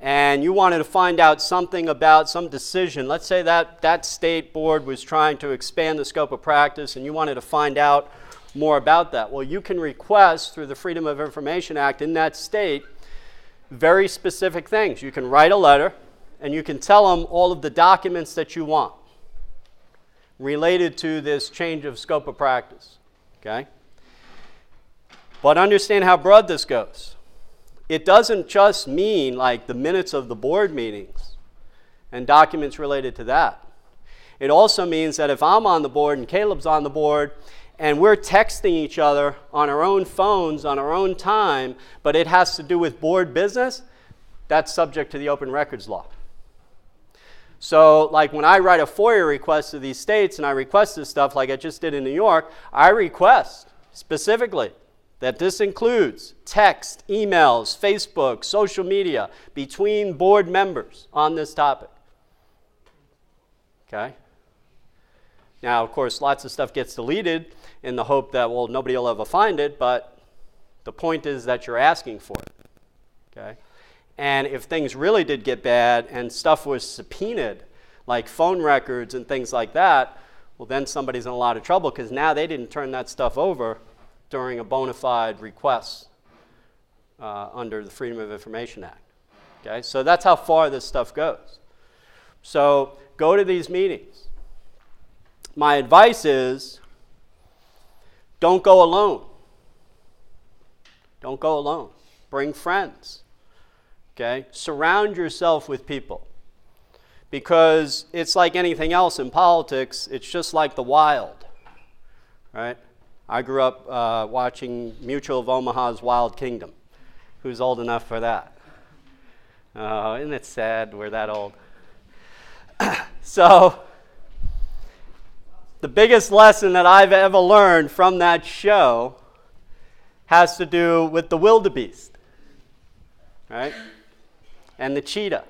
and you wanted to find out something about some decision. Let's say that that state board was trying to expand the scope of practice and you wanted to find out more about that. Well, you can request through the Freedom of Information Act in that state very specific things. You can write a letter and you can tell them all of the documents that you want related to this change of scope of practice. Okay? But understand how broad this goes. It doesn't just mean like the minutes of the board meetings and documents related to that. It also means that if I'm on the board and Caleb's on the board and we're texting each other on our own phones on our own time, but it has to do with board business, that's subject to the open records law. So, like when I write a FOIA request to these states and I request this stuff, like I just did in New York, I request specifically that this includes text, emails, Facebook, social media between board members on this topic. Okay? Now, of course, lots of stuff gets deleted in the hope that, well, nobody will ever find it, but the point is that you're asking for it. Okay? And if things really did get bad and stuff was subpoenaed, like phone records and things like that, well, then somebody's in a lot of trouble because now they didn't turn that stuff over during a bona fide request uh, under the Freedom of Information Act. Okay, so that's how far this stuff goes. So go to these meetings. My advice is don't go alone. Don't go alone. Bring friends. Okay? Surround yourself with people. Because it's like anything else in politics, it's just like the wild. Right? I grew up uh, watching Mutual of Omaha's Wild Kingdom. Who's old enough for that? Oh, isn't it sad we're that old? so, the biggest lesson that I've ever learned from that show has to do with the wildebeest, right? And the cheetah.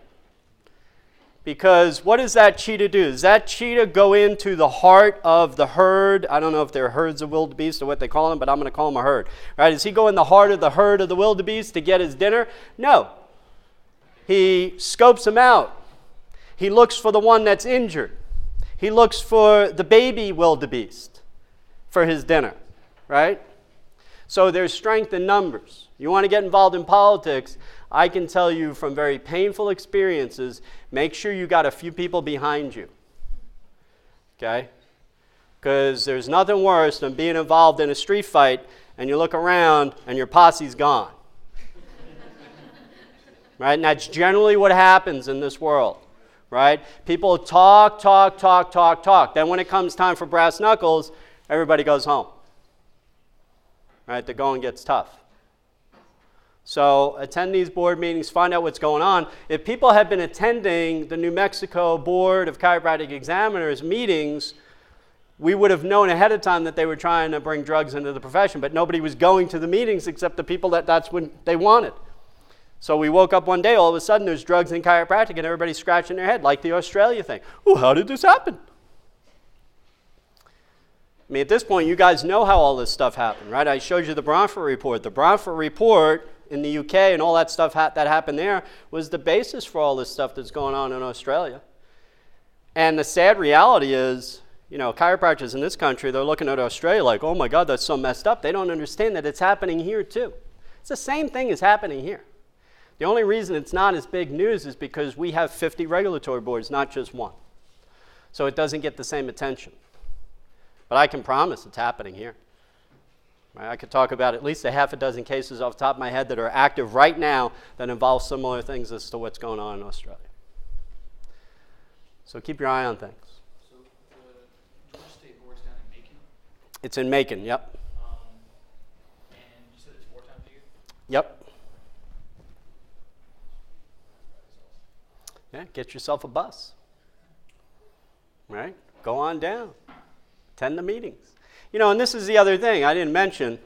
Because what does that cheetah do? Does that cheetah go into the heart of the herd? I don't know if they're herds of wildebeest or what they call them, but I'm going to call them a herd. Right? Does he go in the heart of the herd of the wildebeest to get his dinner? No. He scopes them out. He looks for the one that's injured. He looks for the baby wildebeest for his dinner, right? So there's strength in numbers. You want to get involved in politics, I can tell you from very painful experiences, make sure you got a few people behind you. Okay? Because there's nothing worse than being involved in a street fight and you look around and your posse's gone. right? And that's generally what happens in this world right? People talk, talk, talk, talk, talk. Then when it comes time for brass knuckles, everybody goes home. Right? The going gets tough. So attend these board meetings, find out what's going on. If people had been attending the New Mexico Board of Chiropractic Examiners meetings, we would have known ahead of time that they were trying to bring drugs into the profession, but nobody was going to the meetings except the people that that's what they wanted. So we woke up one day, all of a sudden there's drugs in chiropractic, and everybody's scratching their head, like the Australia thing. Oh, how did this happen? I mean, at this point, you guys know how all this stuff happened, right? I showed you the Bronfort report. The Bronfort report in the UK and all that stuff ha- that happened there was the basis for all this stuff that's going on in Australia. And the sad reality is, you know, chiropractors in this country, they're looking at Australia like, oh my God, that's so messed up. They don't understand that it's happening here too. It's the same thing is happening here. The only reason it's not as big news is because we have 50 regulatory boards, not just one. So it doesn't get the same attention. But I can promise it's happening here. I could talk about at least a half a dozen cases off the top of my head that are active right now that involve similar things as to what's going on in Australia. So keep your eye on things. So the State Board's down in Macon, It's in Macon, yep. um, and you said it's four times a year? Yep. Yeah, get yourself a bus. Right? Go on down. Attend the meetings. You know, and this is the other thing I didn't mention.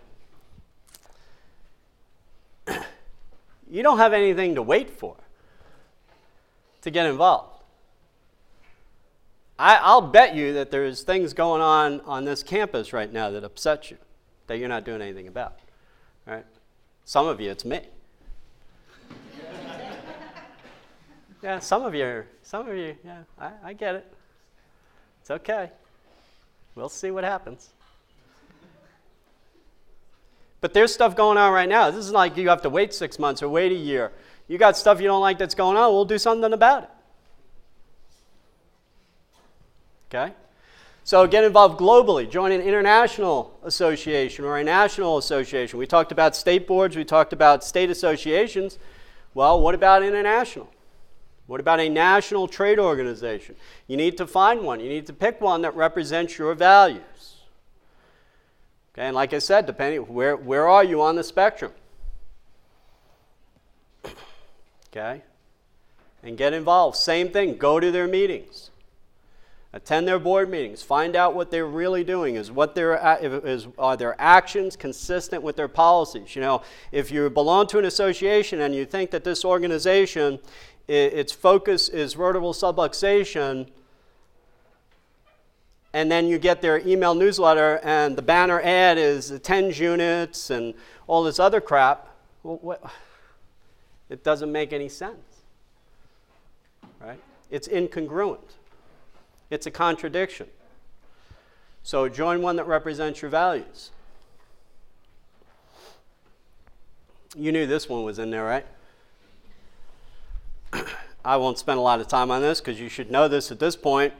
you don't have anything to wait for to get involved. I, I'll bet you that there's things going on on this campus right now that upset you, that you're not doing anything about. Right? Some of you, it's me. yeah, some of you, some of you, yeah, I, I get it. It's okay. We'll see what happens. But there's stuff going on right now. This isn't like you have to wait six months or wait a year. You got stuff you don't like that's going on, we'll do something about it. Okay? So get involved globally. Join an international association or a national association. We talked about state boards, we talked about state associations. Well, what about international? What about a national trade organization? You need to find one. You need to pick one that represents your values. Okay, and like I said, depending where where are you on the spectrum? Okay? And get involved. Same thing, go to their meetings. Attend their board meetings. Find out what they're really doing. Is what their is are their actions consistent with their policies? You know, if you belong to an association and you think that this organization, its focus is vertebral subluxation, and then you get their email newsletter and the banner ad is 10 units and all this other crap, well, what, it doesn't make any sense. Right? It's incongruent. It's a contradiction. So join one that represents your values. You knew this one was in there, right? I won't spend a lot of time on this because you should know this at this point.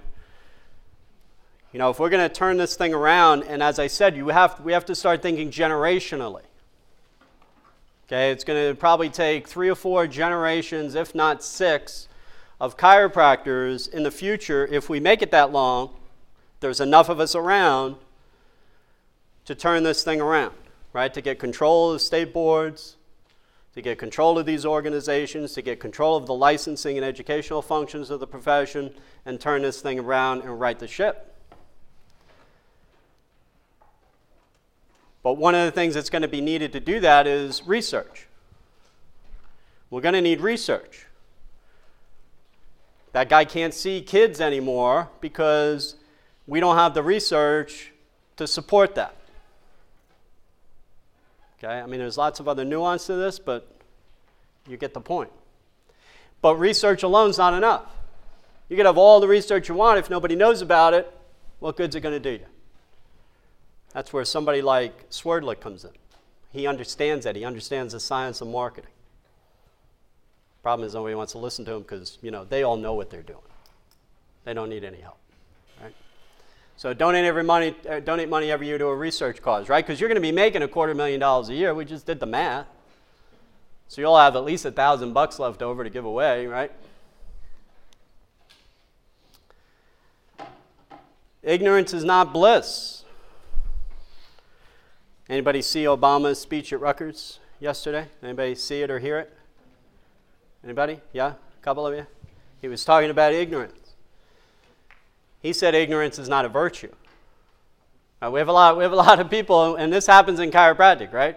You know, if we're going to turn this thing around, and as I said, you have, we have to start thinking generationally. Okay, it's going to probably take three or four generations, if not six, of chiropractors in the future, if we make it that long, there's enough of us around to turn this thing around, right? To get control of the state boards, to get control of these organizations, to get control of the licensing and educational functions of the profession, and turn this thing around and right the ship. But one of the things that's going to be needed to do that is research. We're going to need research. That guy can't see kids anymore because we don't have the research to support that. Okay, I mean, there's lots of other nuance to this, but you get the point. But research alone is not enough. You can have all the research you want if nobody knows about it. What good's it going to do you? That's where somebody like Swerdlick comes in. He understands that. He understands the science of marketing. Problem is, nobody wants to listen to him because you know they all know what they're doing. They don't need any help, right? So donate every money, uh, donate money every year to a research cause, right? Because you're going to be making a quarter million dollars a year. We just did the math, so you'll have at least a thousand bucks left over to give away, right? Ignorance is not bliss. Anybody see Obama's speech at Rutgers yesterday? Anybody see it or hear it? Anybody? Yeah? A couple of you? He was talking about ignorance. He said ignorance is not a virtue. We, have a lot, we have a lot of people, and this happens in chiropractic, right?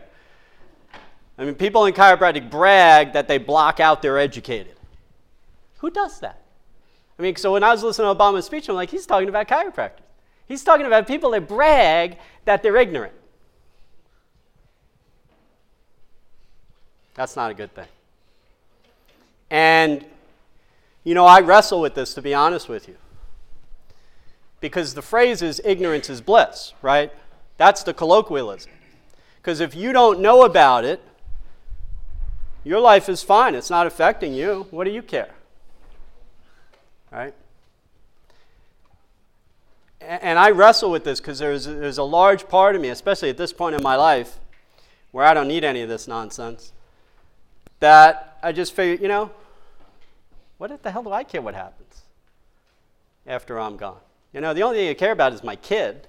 I mean, people in chiropractic brag that they block out they're educated. Who does that? I mean, so when I was listening to Obama's speech, I'm like, he's talking about chiropractors. He's talking about people that brag that they're ignorant. That's not a good thing. And, you know, I wrestle with this, to be honest with you. Because the phrase is ignorance is bliss, right? That's the colloquialism. Because if you don't know about it, your life is fine. It's not affecting you. What do you care? Right? And I wrestle with this because there's, there's a large part of me, especially at this point in my life, where I don't need any of this nonsense, that I just figure, you know, what the hell do I care what happens after I'm gone? You know, the only thing I care about is my kid.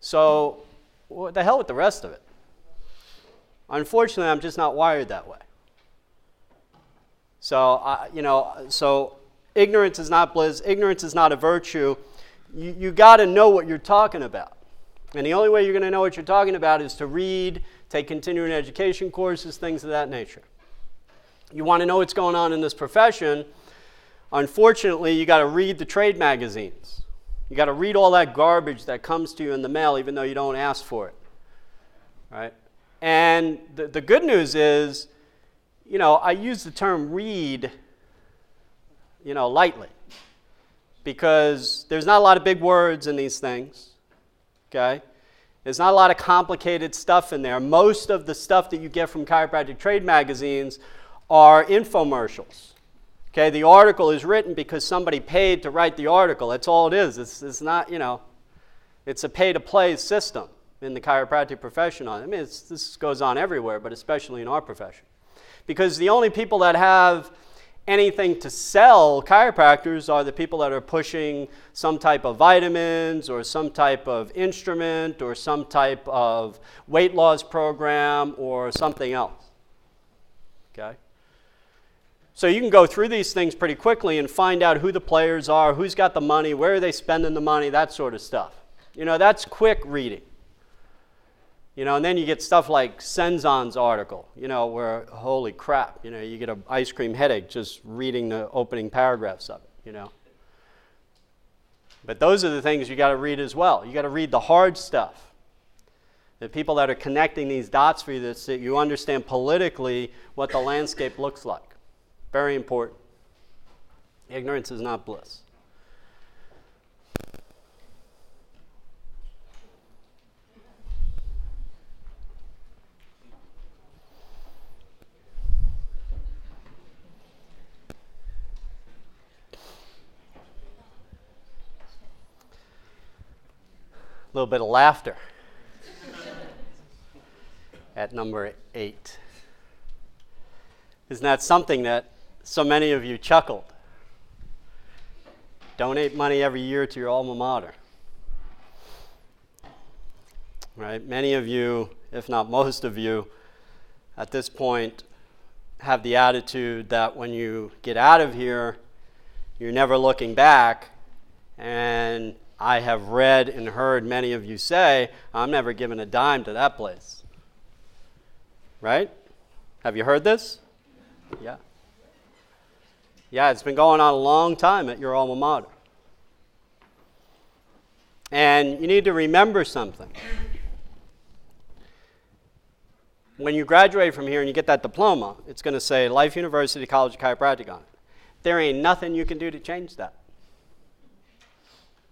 So, what the hell with the rest of it? Unfortunately, I'm just not wired that way. So, I, you know, so ignorance is not bliss, ignorance is not a virtue. You, you got to know what you're talking about. And the only way you're going to know what you're talking about is to read, take continuing education courses, things of that nature. You want to know what's going on in this profession. Unfortunately, you got to read the trade magazines. You got to read all that garbage that comes to you in the mail, even though you don't ask for it. Right? And the, the good news is, you know, I use the term read, you know, lightly because there's not a lot of big words in these things. Okay? There's not a lot of complicated stuff in there. Most of the stuff that you get from chiropractic trade magazines are infomercials. Okay, the article is written because somebody paid to write the article. That's all it is. It's, it's not, you know, it's a pay to play system in the chiropractic profession. I mean, this goes on everywhere, but especially in our profession. Because the only people that have anything to sell chiropractors are the people that are pushing some type of vitamins or some type of instrument or some type of weight loss program or something else. Okay? So you can go through these things pretty quickly and find out who the players are, who's got the money, where are they spending the money, that sort of stuff. You know, that's quick reading. You know, and then you get stuff like Senzon's article, you know, where holy crap, you know, you get an ice cream headache just reading the opening paragraphs of it, you know. But those are the things you got to read as well. You got to read the hard stuff. The people that are connecting these dots for you that you understand politically what the landscape looks like. Very important. Ignorance is not bliss. A little bit of laughter at number eight. Isn't that something that so many of you chuckled. Donate money every year to your alma mater. Right? Many of you, if not most of you, at this point have the attitude that when you get out of here, you're never looking back. And I have read and heard many of you say, I'm never giving a dime to that place. Right? Have you heard this? Yeah. Yeah, it's been going on a long time at your alma mater. And you need to remember something. When you graduate from here and you get that diploma, it's going to say Life University College of Chiropractic on it. There ain't nothing you can do to change that.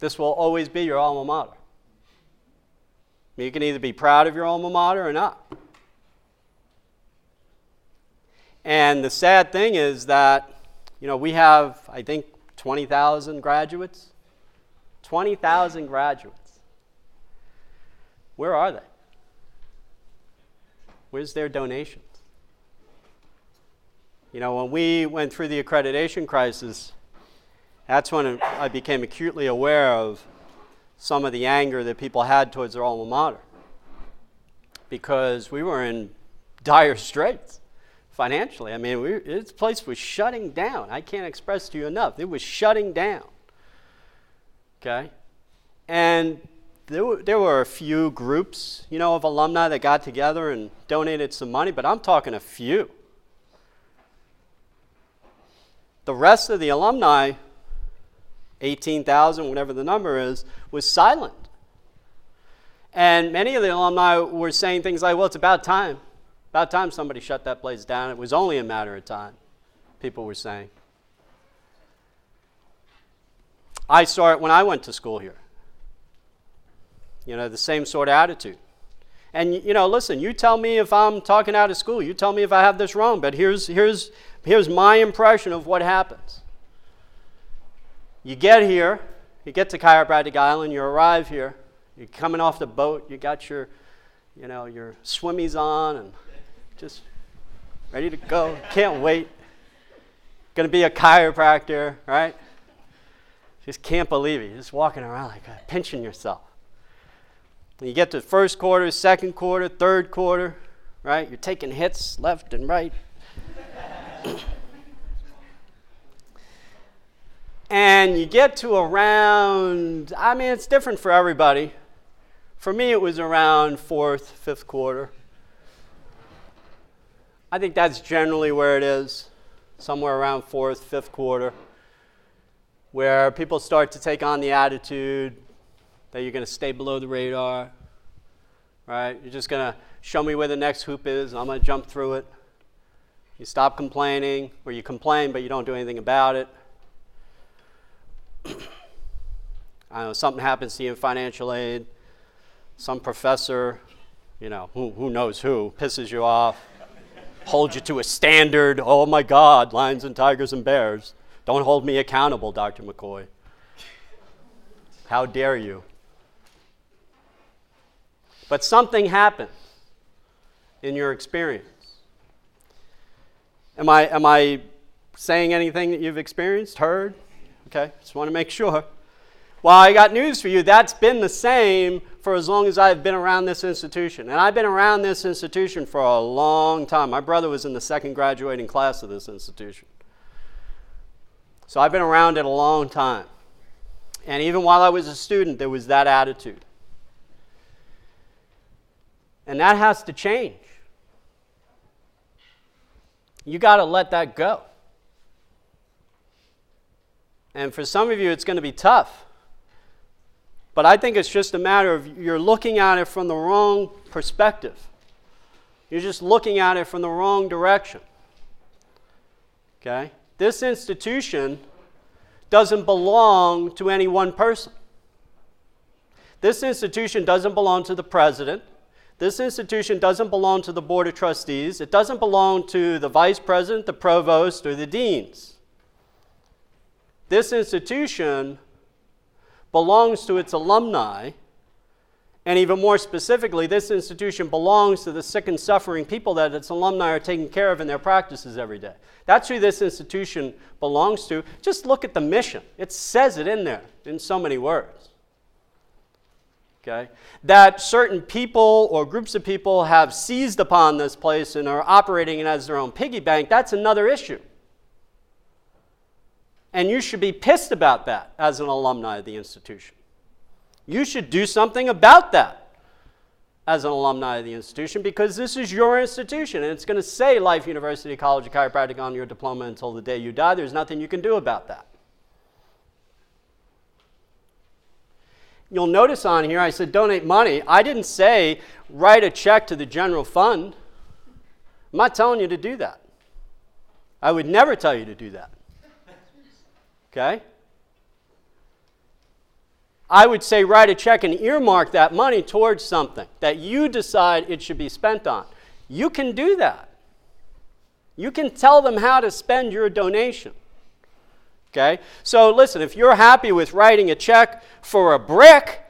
This will always be your alma mater. You can either be proud of your alma mater or not. And the sad thing is that you know, we have, I think, 20,000 graduates. 20,000 graduates. Where are they? Where's their donations? You know, when we went through the accreditation crisis, that's when I became acutely aware of some of the anger that people had towards their alma mater. Because we were in dire straits financially. I mean, this place was shutting down. I can't express to you enough. It was shutting down. Okay? And there were, there were a few groups, you know, of alumni that got together and donated some money, but I'm talking a few. The rest of the alumni, 18,000, whatever the number is, was silent. And many of the alumni were saying things like, well, it's about time. About time somebody shut that place down. It was only a matter of time, people were saying. I saw it when I went to school here. You know, the same sort of attitude. And you know, listen, you tell me if I'm talking out of school. You tell me if I have this wrong, but here's here's here's my impression of what happens. You get here, you get to Chiropractic Island, you arrive here, you're coming off the boat, you got your you know, your swimmies on and just ready to go. Can't wait. To be a chiropractor, right? Just can't believe it. You're just walking around like pinching yourself. And you get to first quarter, second quarter, third quarter, right? You're taking hits left and right. and you get to around, I mean, it's different for everybody. For me, it was around fourth, fifth quarter. I think that's generally where it is, somewhere around fourth, fifth quarter, where people start to take on the attitude that you're going to stay below the radar, right? You're just going to show me where the next hoop is, and I'm going to jump through it. You stop complaining, or you complain, but you don't do anything about it. I know, something happens to you in financial aid, some professor, you know, who, who knows who, pisses you off, holds you to a standard. Oh my God, lions and tigers and bears. Don't hold me accountable, Dr. McCoy. How dare you? But something happened in your experience. Am I, am I saying anything that you've experienced, heard? Okay, just want to make sure. Well, I got news for you. That's been the same for as long as I've been around this institution. And I've been around this institution for a long time. My brother was in the second graduating class of this institution. So I've been around it a long time. And even while I was a student, there was that attitude. And that has to change. You got to let that go. And for some of you, it's going to be tough. But I think it's just a matter of you're looking at it from the wrong perspective. You're just looking at it from the wrong direction. Okay? This institution doesn't belong to any one person. This institution doesn't belong to the president. This institution doesn't belong to the board of trustees. It doesn't belong to the vice president, the provost, or the deans. This institution belongs to its alumni, and even more specifically, this institution belongs to the sick and suffering people that its alumni are taking care of in their practices every day. That's who this institution belongs to. Just look at the mission, it says it in there in so many words. Okay? That certain people or groups of people have seized upon this place and are operating it as their own piggy bank, that's another issue. And you should be pissed about that as an alumni of the institution. You should do something about that as an alumni of the institution because this is your institution and it's going to say Life University College of Chiropractic on your diploma until the day you die. There's nothing you can do about that. You'll notice on here I said donate money. I didn't say write a check to the general fund. I'm not telling you to do that. I would never tell you to do that. Okay? I would say write a check and earmark that money towards something that you decide it should be spent on. You can do that. You can tell them how to spend your donation. Okay? So listen, if you're happy with writing a check for a brick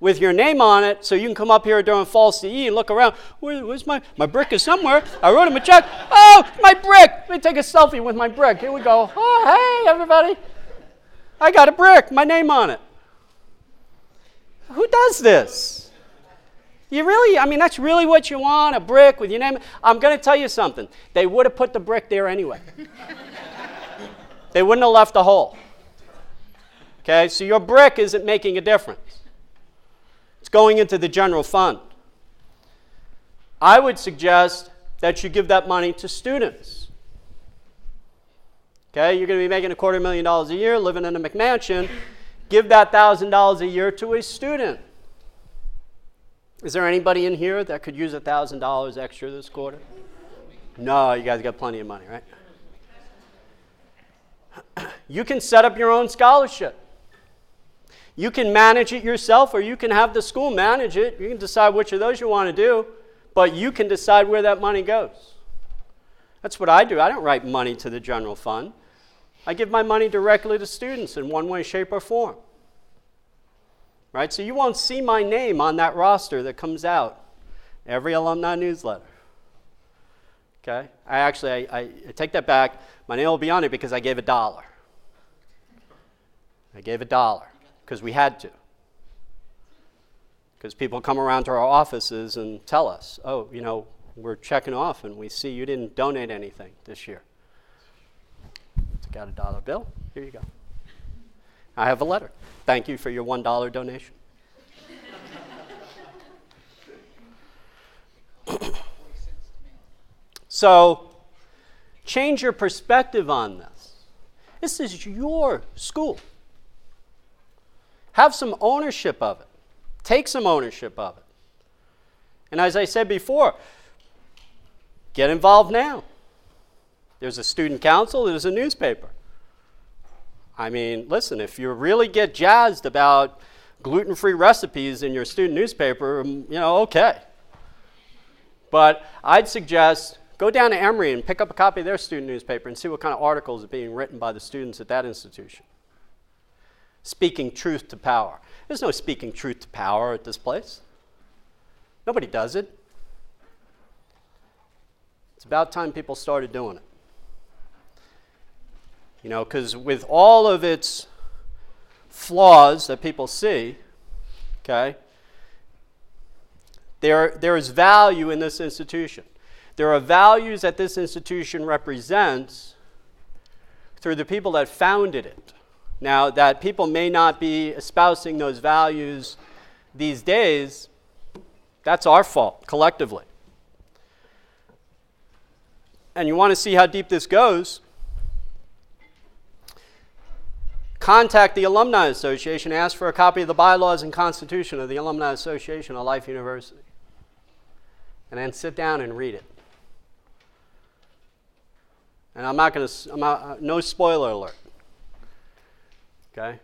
with your name on it, so you can come up here during fall CE and look around, Where, where's my, my brick is somewhere. I wrote him a check. Oh, my brick. Let me take a selfie with my brick. Here we go. Oh, hey, everybody. I got a brick, my name on it. Who does this? You really, I mean, that's really what you want a brick with your name. I'm going to tell you something. They would have put the brick there anyway, they wouldn't have left the hole. Okay, so your brick isn't making a difference, going into the general fund. I would suggest that you give that money to students. Okay, you're going to be making a quarter million dollars a year, living in a McMansion. Give that $1,000 a year to a student. Is there anybody in here that could use a $1,000 extra this quarter? No, you guys got plenty of money, right? You can set up your own scholarship. You can manage it yourself, or you can have the school manage it. You can decide which of those you want to do, but you can decide where that money goes. That's what I do. I don't write money to the general fund. I give my money directly to students in one way, shape, or form. Right? So you won't see my name on that roster that comes out every alumni newsletter. Okay? I actually, I, I, take that back. My name will be on it because I gave a dollar. I gave a dollar because we had to. Because people come around to our offices and tell us, oh, you know, we're checking off and we see you didn't donate anything this year. Took out a dollar bill. Here you go. I have a letter. Thank you for your $1 donation. so, change your perspective on this. This is your school. Have some ownership of it. Take some ownership of it. And as I said before, get involved now. There's a student council, there's a newspaper. I mean, listen, if you really get jazzed about gluten free recipes in your student newspaper, um, you know, okay. But I'd suggest go down to Emory and pick up a copy of their student newspaper and see what kind of articles are being written by the students at that institution. Speaking truth to power. There's no speaking truth to power at this place. Nobody does it. It's about time people started doing it. You know, because with all of its flaws that people see, okay, there, there is value in this institution. There are values that this institution represents through the people that founded it. Now, that people may not be espousing those values these days, that's our fault collectively. And you want to see how deep this goes? Contact the Alumni Association, ask for a copy of the bylaws and constitution of the Alumni Association of Life University. And then sit down and read it. And I'm not going to, uh, no spoiler alert. Okay?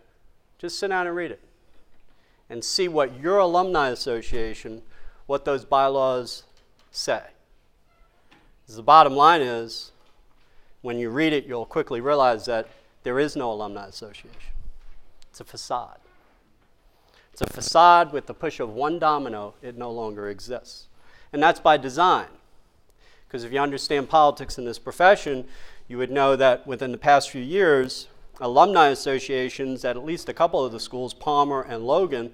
Just sit down and read it. And see what your alumni association, what those bylaws say. The bottom line is, when you read it, you'll quickly realize that there is no alumni association. It's a facade. It's a facade with the push of one domino, it no longer exists. And that's by design. Because if you understand politics in this profession, you would know that within the past few years, alumni associations at at least a couple of the schools, Palmer and Logan,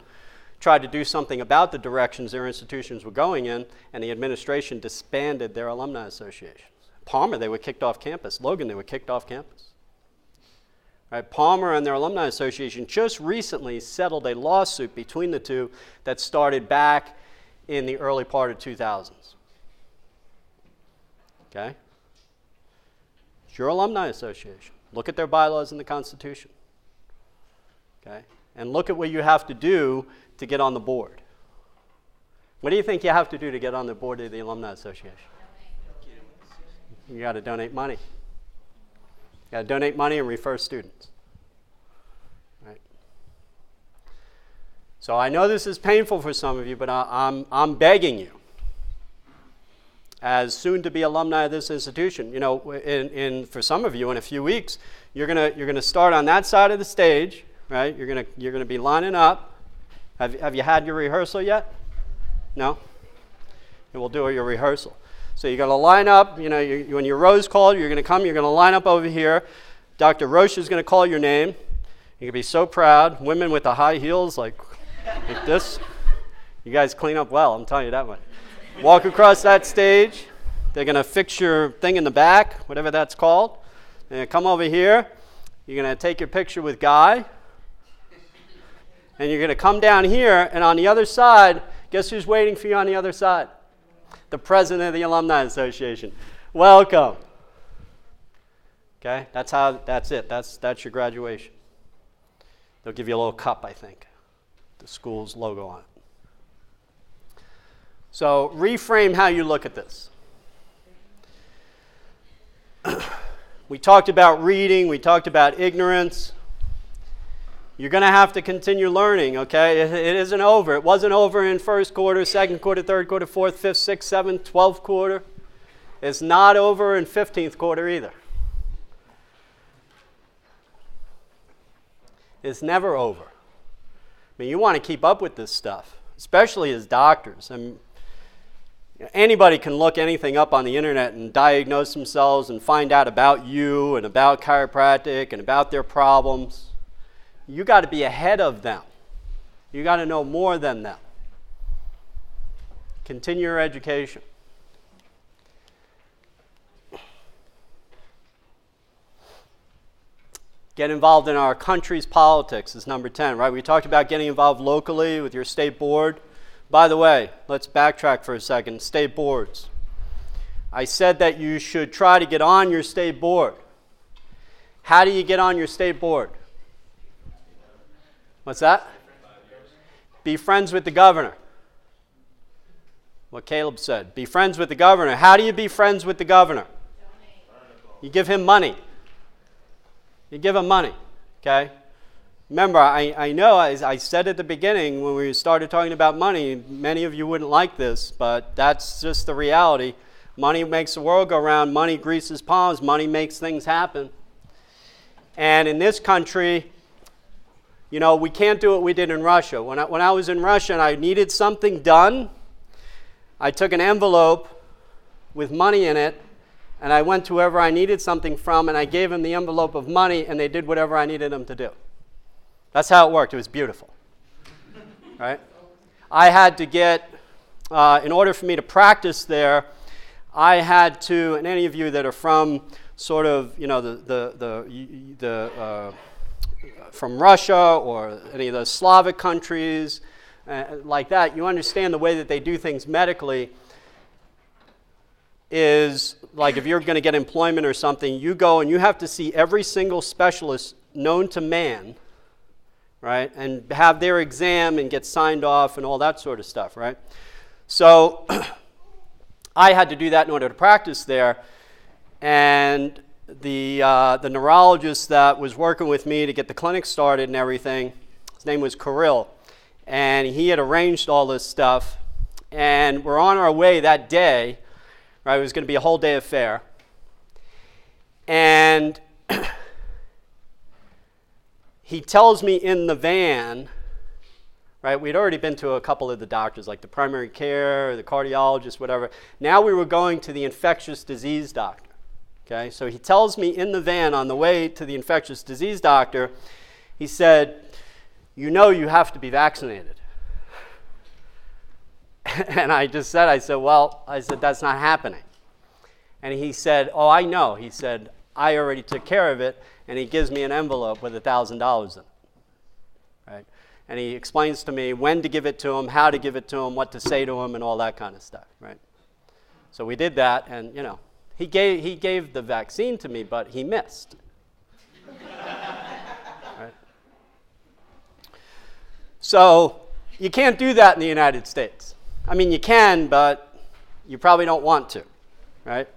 tried to do something about the directions their institutions were going in, and the administration disbanded their alumni associations. Palmer, they were kicked off campus. Logan, they were kicked off campus. Right, Palmer and their alumni association just recently settled a lawsuit between the two that started back in the early part of 2000s. Okay? It's your alumni association. Look at their bylaws in the Constitution. Okay? And look at what you have to do to get on the board. What do you think you have to do to get on the board of the Alumni Association? You got to donate money. You got to donate money and refer students. Right? So I know this is painful for some of you, but I, I'm, I'm begging you as soon to be alumni of this institution. You know, in, in, for some of you, in a few weeks, you're going you're gonna start on that side of the stage, right? You're going you're gonna be lining up. Have, have you had your rehearsal yet? No? And we'll do your rehearsal. So you're going to line up, you know, you, when your row's called, you're going to come, you're going to line up over here. Dr. Roche is going to call your name. You're going to be so proud. Women with the high heels, like, like this. You guys clean up well, I'm telling you that much. Walk across that stage. They're going to fix your thing in the back, whatever that's called. And come over here. You're going to take your picture with Guy. And you're going to come down here, and on the other side, guess who's waiting for you on the other side? The president of the Alumni Association. Welcome. Okay, that's how. That's it. That's that's your graduation. They'll give you a little cup, I think. The school's logo on it. So reframe how you look at this. We talked about reading, we talked about ignorance. You're going to have to continue learning, okay? It, isn't over. It wasn't over in first quarter, second quarter, third quarter, fourth, fifth, sixth, seventh, twelfth quarter. It's not over in 15th quarter either. It's never over. I mean, you want to keep up with this stuff, especially as doctors. I mean, anybody can look anything up on the internet and diagnose themselves and find out about you and about chiropractic and about their problems. You got to be ahead of them. You got to know more than them. Continue your education. Get involved in our country's politics is number 10, right? We talked about getting involved locally with your state board. By the way, let's backtrack for a second. State boards. I said that you should try to get on your state board. How do you get on your state board? What's that? Be friends with the governor. What Caleb said. Be friends with the governor. How do you be friends with the governor? You give him money. You give him money, okay? Remember, I, I know, as I said at the beginning when we started talking about money, many of you wouldn't like this, but that's just the reality. Money makes the world go round, money greases palms, money makes things happen. And in this country, you know, we can't do what we did in Russia. When I, when I was in Russia and I needed something done, I took an envelope with money in it and I went to whoever I needed something from, and I gave them the envelope of money, and they did whatever I needed them to do. That's how it worked. It was beautiful. right? I had to get, uh, in order for me to practice there, I had to, and any of you that are from sort of, you know, the, the, the, the uh, from Russia or any of the Slavic countries uh, like that, you understand the way that they do things medically is like if you're going to get employment or something, you go and you have to see every single specialist known to man, right? And have their exam and get signed off and all that sort of stuff, right? So I had to do that in order to practice there. And the, uh, the neurologist that was working with me to get the clinic started and everything, his name was Kirill. And he had arranged all this stuff. And we're on our way that day Right? It was going to be a whole day affair. And he tells me in the van, right? We'd already been to a couple of the doctors, like the primary care, the cardiologist, whatever. Now we were going to the infectious disease doctor. Okay, so he tells me in the van on the way to the infectious disease doctor, he said, You know you have to be vaccinated. and I just said, I said, well, I said, that's not happening. And he said, oh, I know. He said, I already took care of it. And he gives me an envelope with $1,000 in it. Right? And he explains to me when to give it to him, how to give it to him, what to say to him, and all that kind of stuff. Right? So we did that, and, you know, he gave, he gave the vaccine to me, but he missed. right? So you can't do that in the United States. I mean, you can, but you probably don't want to, right?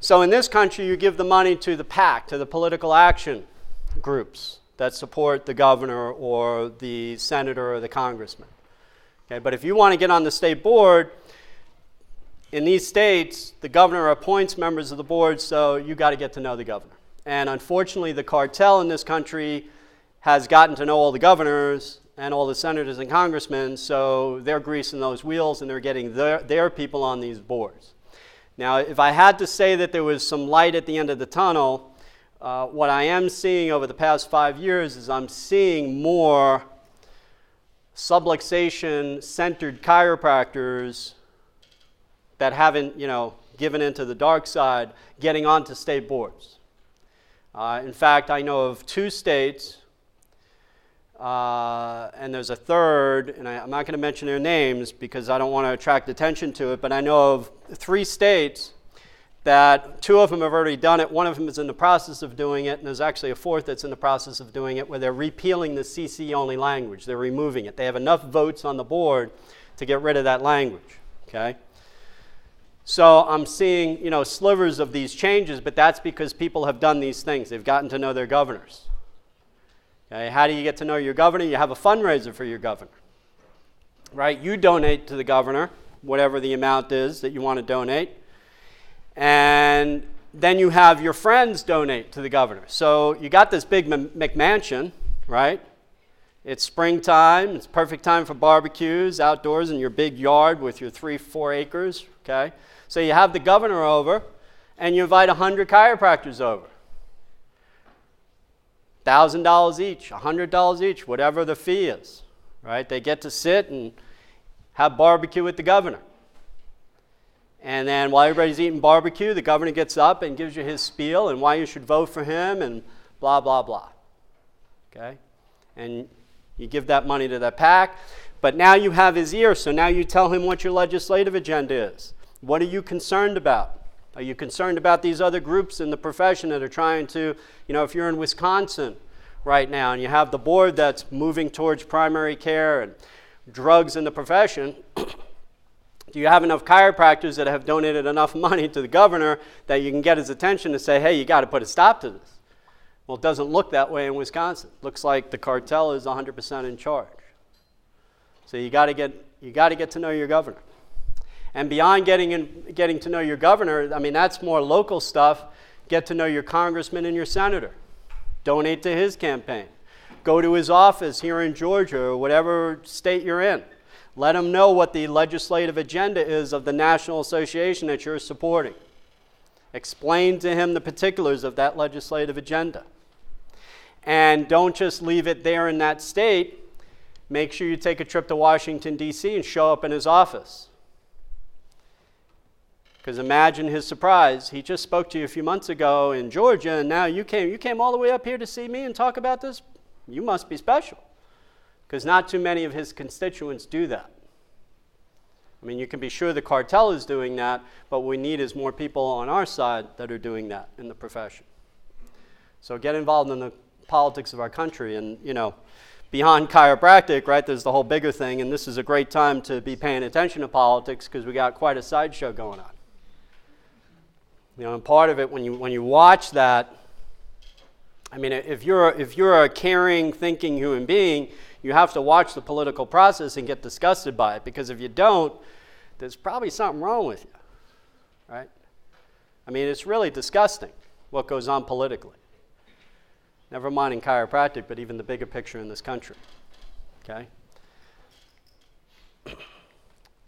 So in this country, you give the money to the PAC, to the political action groups that support the governor or the senator or the congressman. Okay, but if you want to get on the state board, in these states, the governor appoints members of the board, so you got to get to know the governor. And unfortunately, the cartel in this country has gotten to know all the governors and all the senators and congressmen, so they're greasing those wheels and they're getting their, their people on these boards. Now, if I had to say that there was some light at the end of the tunnel, uh, what I am seeing over the past five years is I'm seeing more subluxation centered chiropractors that haven't, you know, given into the dark side getting onto state boards. Uh, in fact, I know of two states uh, and there's a third, and I, am not going to mention their names because I don't want to attract attention to it, but I know of three states that two of them have already done it, one of them is in the process of doing it, and there's actually a fourth that's in the process of doing it where they're repealing the CC only language. They're removing it. They have enough votes on the board to get rid of that language. Okay? So I'm seeing, you know, slivers of these changes, but that's because people have done these things. They've gotten to know their governors. Okay, how do you get to know your governor? You have a fundraiser for your governor. Right? You donate to the governor, whatever the amount is that you want to donate. And then you have your friends donate to the governor. So you got this big McMansion, right? It's springtime. It's perfect time for barbecues outdoors in your big yard with your three, four acres. Okay, so you have the governor over, and you invite hundred chiropractors over. Thousand dollars each, hundred dollars each, whatever the fee is. Right? They get to sit and have barbecue with the governor. And then while everybody's eating barbecue, the governor gets up and gives you his spiel and why you should vote for him and blah, blah, blah. Okay? And you give that money to that PAC. But now you have his ear, so now you tell him what your legislative agenda is. What are you concerned about? Are you concerned about these other groups in the profession that are trying to, you know, if you're in Wisconsin right now and you have the board that's moving towards primary care and drugs in the profession, do you have enough chiropractors that have donated enough money to the governor that you can get his attention to say, hey, you got to put a stop to this? Well, it doesn't look that way in Wisconsin. Looks like the cartel is 100% in charge. So you got to get you got to get to know your governor. And beyond getting in, getting to know your governor, I mean that's more local stuff. Get to know your congressman and your senator. Donate to his campaign. Go to his office here in Georgia or whatever state you're in. Let him know what the legislative agenda is of the national association that you're supporting. Explain to him the particulars of that legislative agenda. And don't just leave it there in that state. Make sure you take a trip to Washington, D.C. and show up in his office. Because imagine his surprise. He just spoke to you a few months ago in Georgia, and now you came, you came all the way up here to see me and talk about this? You must be special. Because not too many of his constituents do that. I mean, you can be sure the cartel is doing that, but what we need is more people on our side that are doing that in the profession. So get involved in the politics of our country and, you know, beyond chiropractic, right, there's the whole bigger thing, and this is a great time to be paying attention to politics because we got quite a sideshow going on. You know, and part of it, when you, when you watch that, I mean, if you're, if you're a caring, thinking human being, you have to watch the political process and get disgusted by it because if you don't, there's probably something wrong with you, right? I mean, it's really disgusting what goes on politically. Never mind in chiropractic, but even the bigger picture in this country, okay?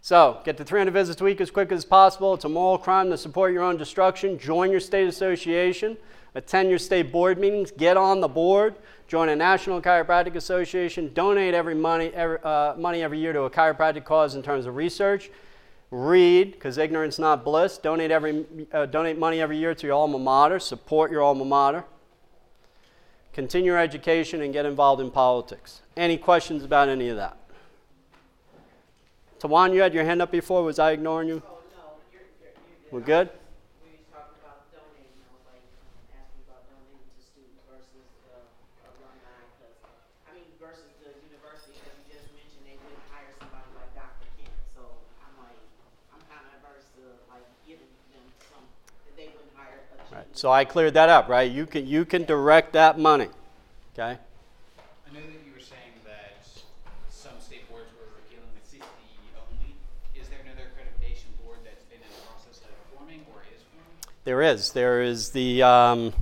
So, get to 300 visits a week as quick as possible. It's a moral crime to support your own destruction. Join your state association. Attend your state board meetings. Get on the board. Join a National Chiropractic Association. Donate every money, every, uh, money every year to a chiropractic cause in terms of research. Read, because ignorance not bliss. Donate, every, uh, donate money every year to your alma mater. Support your alma mater. Continue your education and get involved in politics. Any questions about any of that? Tawan, you had your hand up before. Was I ignoring you? Oh, no, you're, you're, you're. We're good? We about donating, I was like, asking about donating to students versus the alumni, cause, I mean, versus the university, you just mentioned they wouldn't hire somebody like Dr. Kent, so I'm like, I'm kinda averse to like giving them some, that they wouldn't hire a Right. So I cleared that up, right? You can, you can direct that money. Okay? I know that you were saying that some state boards were dealing with CCE only. Is there another accreditation board that's been in the process of forming or is forming? There is. There is the, um,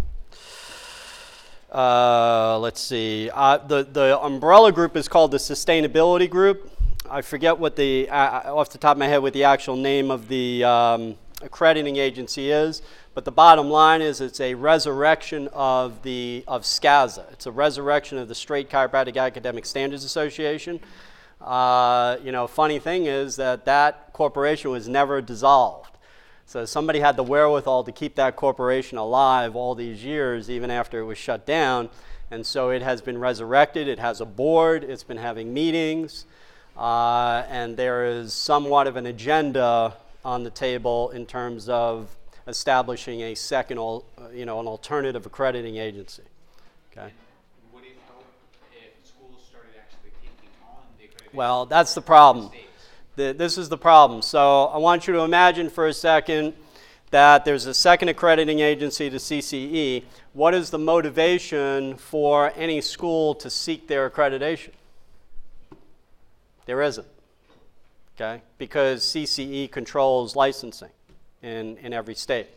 uh, let's see, uh, the, the umbrella group is called the Sustainability Group. I forget what the, uh, off the top of my head, what the actual name of the um, accrediting agency is, but the bottom line is it's a resurrection of the, of SCASA. It's a resurrection of the Straight Chiropractic Academic Standards Association. Uh, you know, funny thing is that that corporation was never dissolved. So somebody had the wherewithal to keep that corporation alive all these years, even after it was shut down. And so it has been resurrected. It has a board. It's been having meetings. Uh, and there is somewhat of an agenda on the table in terms of establishing a second, al- you know, an alternative accrediting agency. Okay. Would it help if schools started actually taking on the accreditation? Well, that's the problem. This is the problem. So I want you to imagine for a second that there's a second accrediting agency, to CCE. What is the motivation for any school to seek their accreditation? There isn't. Okay? Because CCE controls licensing in, in every state.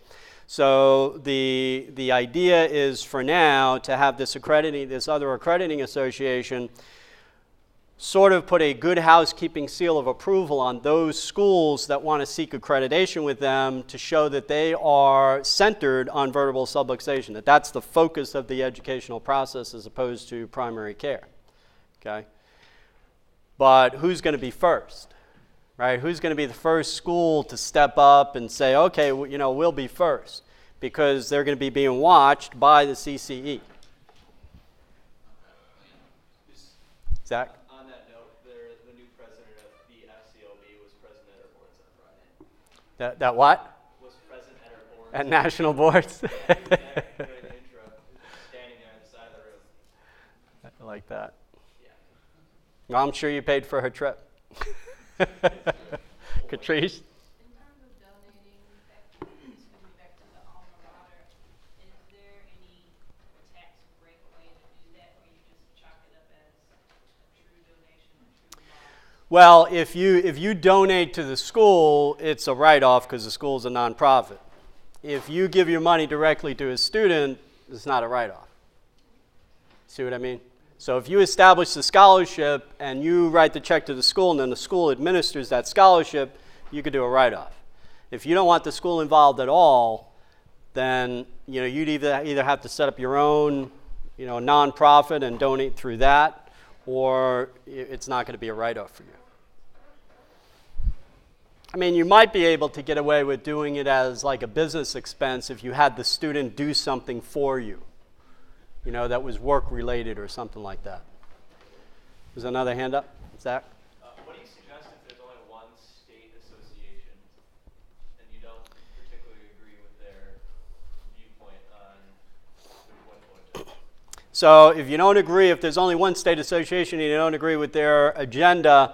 So the, the idea is for now to have this accrediting, this other accrediting association sort of put a good housekeeping seal of approval on those schools that want to seek accreditation with them to show that they are centered on vertebral subluxation, that that's the focus of the educational process as opposed to primary care. Okay? But who's going to be first? Right? Who's going to be the first school to step up and say, okay, you know, we'll be first? Because they're going to be being watched by the CCE. Zach? On that note, there, the new president of the FCLB was present at our boards on Friday. That, that what? Was present at our boards. At national boards? During the intro, standing there on the side of the room. I like that. Yeah. I'm sure you paid for her trip. Catrice? In terms of donating back, excuse me, back to the alma mater, is there any tax break way to do that, or you just chalk it up as a true donation, a true loss? Well, if you, if you donate to the school, it's a write off because the school is a nonprofit. If you give your money directly to a student, it's not a write off. See what I mean? So if you establish the scholarship and you write the check to the school and then the school administers that scholarship, you could do a write off. If you don't want the school involved at all, then you know you'd either either have to set up your own you know nonprofit and donate through that, or it's not going to be a write off for you. I mean, you might be able to get away with doing it as like a business expense if you had the student do something for you, you know, that was work related or something like that. There's another hand up, Zach. Uh, what do you suggest if there's only one state association and you don't particularly agree with their viewpoint on what what to So if you don't agree, if there's only one state association and you don't agree with their agenda,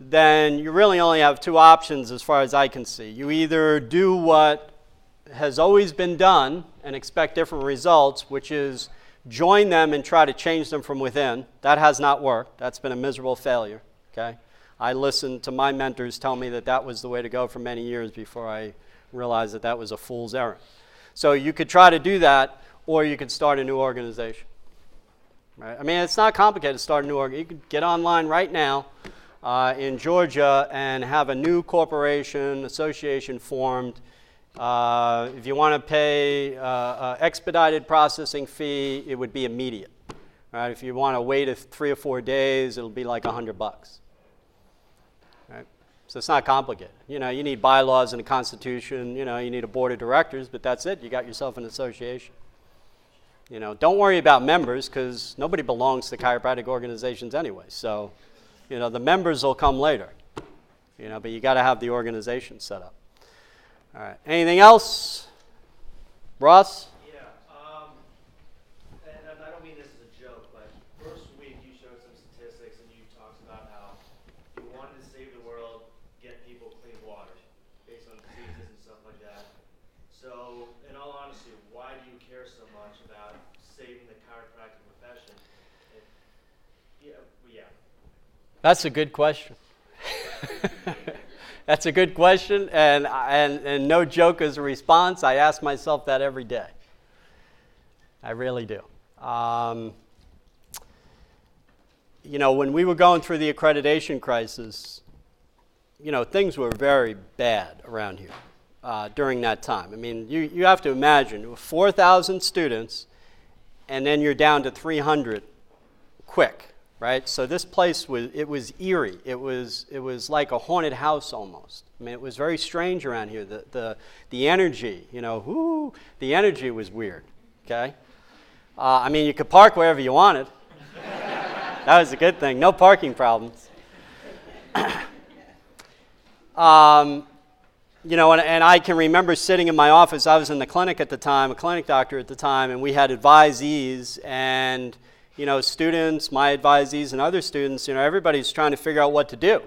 then you really only have two options as far as I can see. You either do what has always been done and expect different results, which is join them and try to change them from within. That has not worked. That's been a miserable failure. Okay? I listened to my mentors tell me that that was the way to go for many years before I realized that that was a fool's errand. So you could try to do that, or you could start a new organization. Right? I mean, it's not complicated to start a new org. You could get online right now uh, in Georgia and have a new corporation, association formed. Uh, if you want to pay uh, uh, expedited processing fee, it would be immediate. Right? If you want to wait three or four days, it'll be like a hundred bucks. Right? So it's not complicated. You know, you need bylaws and a constitution. You know, you need a board of directors, but that's it. You got yourself an association. You know, don't worry about members because nobody belongs to chiropractic organizations anyway. So, you know, the members will come later. You know, but you got to have the organization set up. All right. Anything else? Ross? Yeah, um, and, and I don't mean this as a joke, but first week you showed some statistics and you talked about how you wanted to save the world, get people clean water based on diseases and stuff like that. So, in all honesty, why do you care so much about saving the chiropractic profession? It, yeah, well, yeah. That's a good question. That's a good question, and, and, and no joke as a response. I ask myself that every day. I really do. Um, you know, when we were going through the accreditation crisis, you know, things were very bad around here uh, during that time. I mean, you, you have to imagine 4,000 students, and then you're down to 300 quick, right? So this place was it was eerie. It was it was like a haunted house almost. I mean, it was very strange around here. The the the energy, you know, whoo, the energy was weird. Okay, uh, I mean, you could park wherever you wanted. that was a good thing. No parking problems. um, you know, and, and I can remember sitting in my office. I was in the clinic at the time, a clinic doctor at the time, and we had advisees and you know, students, my advisees, and other students, you know, everybody's trying to figure out what to do.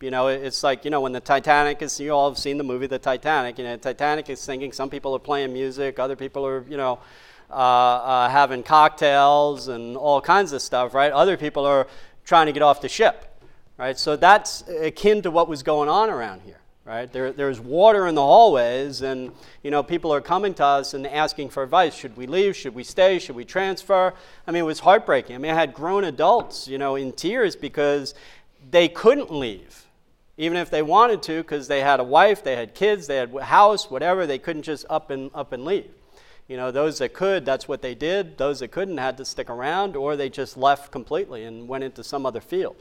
You know, it's like, you know, when the Titanic is, you all have seen the movie The Titanic. You know, Titanic is singing, some people are playing music, other people are, you know, uh, uh, having cocktails and all kinds of stuff, right? Other people are trying to get off the ship, right? So that's akin to what was going on around here, right? There, there's water in the hallways, and you know people are coming to us and asking for advice. Should we leave? Should we stay? Should we transfer? I mean, it was heartbreaking. I mean, I had grown adults, you know, in tears because they couldn't leave, even if they wanted to, because they had a wife, they had kids, they had a house, whatever. They couldn't just up and up and leave. You know, those that could, that's what they did. Those that couldn't had to stick around, or they just left completely and went into some other field.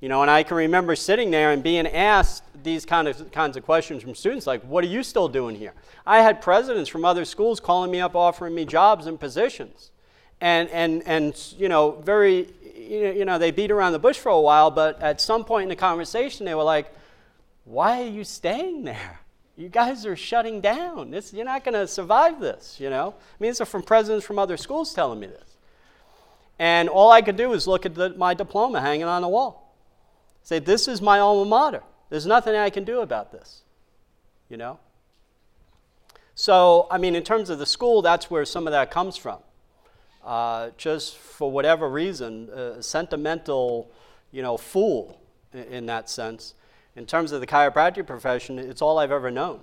You know, and I can remember sitting there and being asked these kind of kinds of questions from students, like, "What are you still doing here?" I had presidents from other schools calling me up, offering me jobs and positions, and and and you know, very, you know, they beat around the bush for a while, but at some point in the conversation, they were like, "Why are you staying there?" you guys are shutting down. This, you're not going to survive this, you know? I mean, these are from presidents from other schools telling me this. And all I could do was look at the, my diploma hanging on the wall. Say, this is my alma mater. There's nothing I can do about this, you know? So, I mean, in terms of the school, that's where some of that comes from. Uh, just for whatever reason, a sentimental, you know, fool in, that sense in terms of the chiropractic profession, it's all I've ever known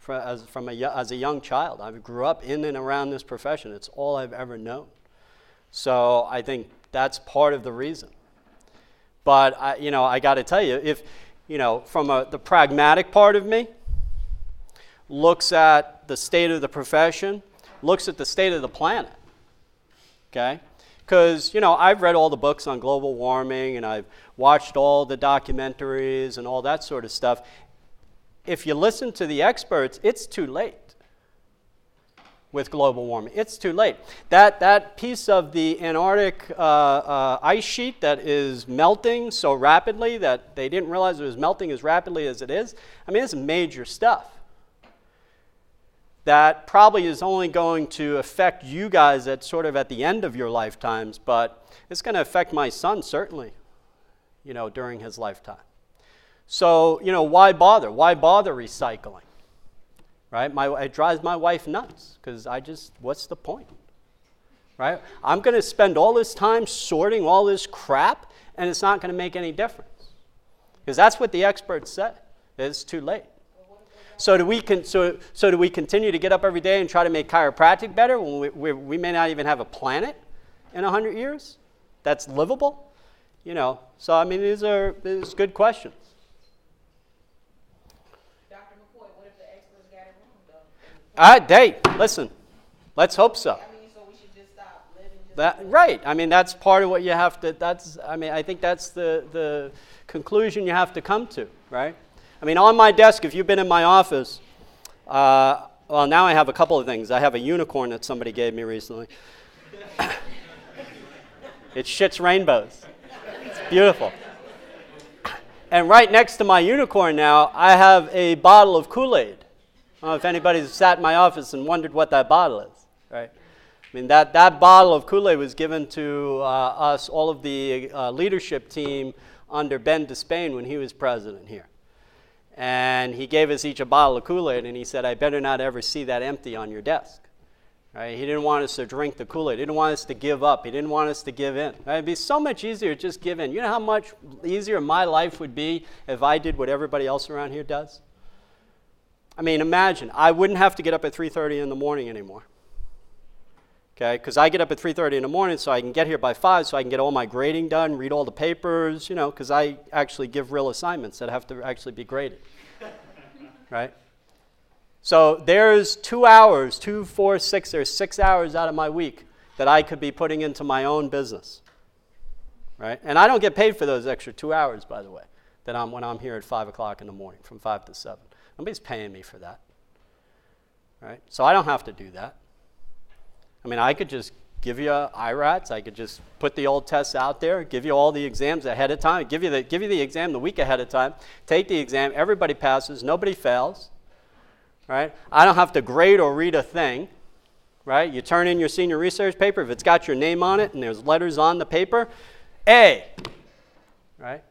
for, as, from a, as a young child. I grew up in and around this profession. It's all I've ever known. So I think that's part of the reason. But I, you know, I got to tell you, if you know, from a, the pragmatic part of me, looks at the state of the profession, looks at the state of the planet. Okay, because you know I've read all the books on global warming and I've watched all the documentaries and all that sort of stuff. If you listen to the experts, it's too late with global warming. It's too late. That that piece of the Antarctic uh, uh, ice sheet that is melting so rapidly that they didn't realize it was melting as rapidly as it is. I mean, it's major stuff that probably is only going to affect you guys at sort of at the end of your lifetimes, but it's going to affect my son certainly, you know, during his lifetime. So, you know, why bother? Why bother recycling? Right? My, it drives my wife nuts because I just, what's the point? Right? I'm going to spend all this time sorting all this crap and it's not going to make any difference. Because that's what the experts say. It's too late. So do we con- so, so do we continue to get up every day and try to make chiropractic better when we, we, we may not even have a planet in 100 years that's livable? You know, so I mean, these are these good questions. Dr. McCoy, what if the experts got it wrong right, hey, listen, let's hope so. I mean, so we should just stop living just. That, right. I mean, that's part of what you have to, that's, I mean, I think that's the, the conclusion you have to come to, right? I mean, on my desk, if you've been in my office, uh, well, now I have a couple of things. I have a unicorn that somebody gave me recently. it shits rainbows. It's beautiful. And right next to my unicorn now, I have a bottle of Kool Aid. If anybody's sat in my office and wondered what that bottle is, right? I mean, that, that bottle of Kool Aid was given to uh, us, all of the uh, leadership team under Ben Despain when he was president here. And he gave us each a bottle of Kool Aid, and he said, I better not ever see that empty on your desk. Right? He didn't want us to drink the Kool Aid. He didn't want us to give up. He didn't want us to give in. Right? It'd be so much easier to just give in. You know how much easier my life would be if I did what everybody else around here does? I mean, imagine I wouldn't have to get up at 3:30 in the morning anymore. Okay, because I get up at 3:30 in the morning so I can get here by five, so I can get all my grading done, read all the papers, you know, because I actually give real assignments that have to actually be graded. right? So there's two hours, two, four, six, there's six hours out of my week that I could be putting into my own business. Right? And I don't get paid for those extra two hours, by the way, that I'm when I'm here at five o'clock in the morning, from five to seven. Nobody's paying me for that. Right? So I don't have to do that. I mean, I could just give you IRATs. I could just put the old tests out there, give you all the exams ahead of time, give you the, give you the exam the week ahead of time, take the exam, everybody passes, nobody fails, right? I don't have to grade or read a thing, right? You turn in your senior research paper, if it's got your name on it and there's letters on the paper, A, right?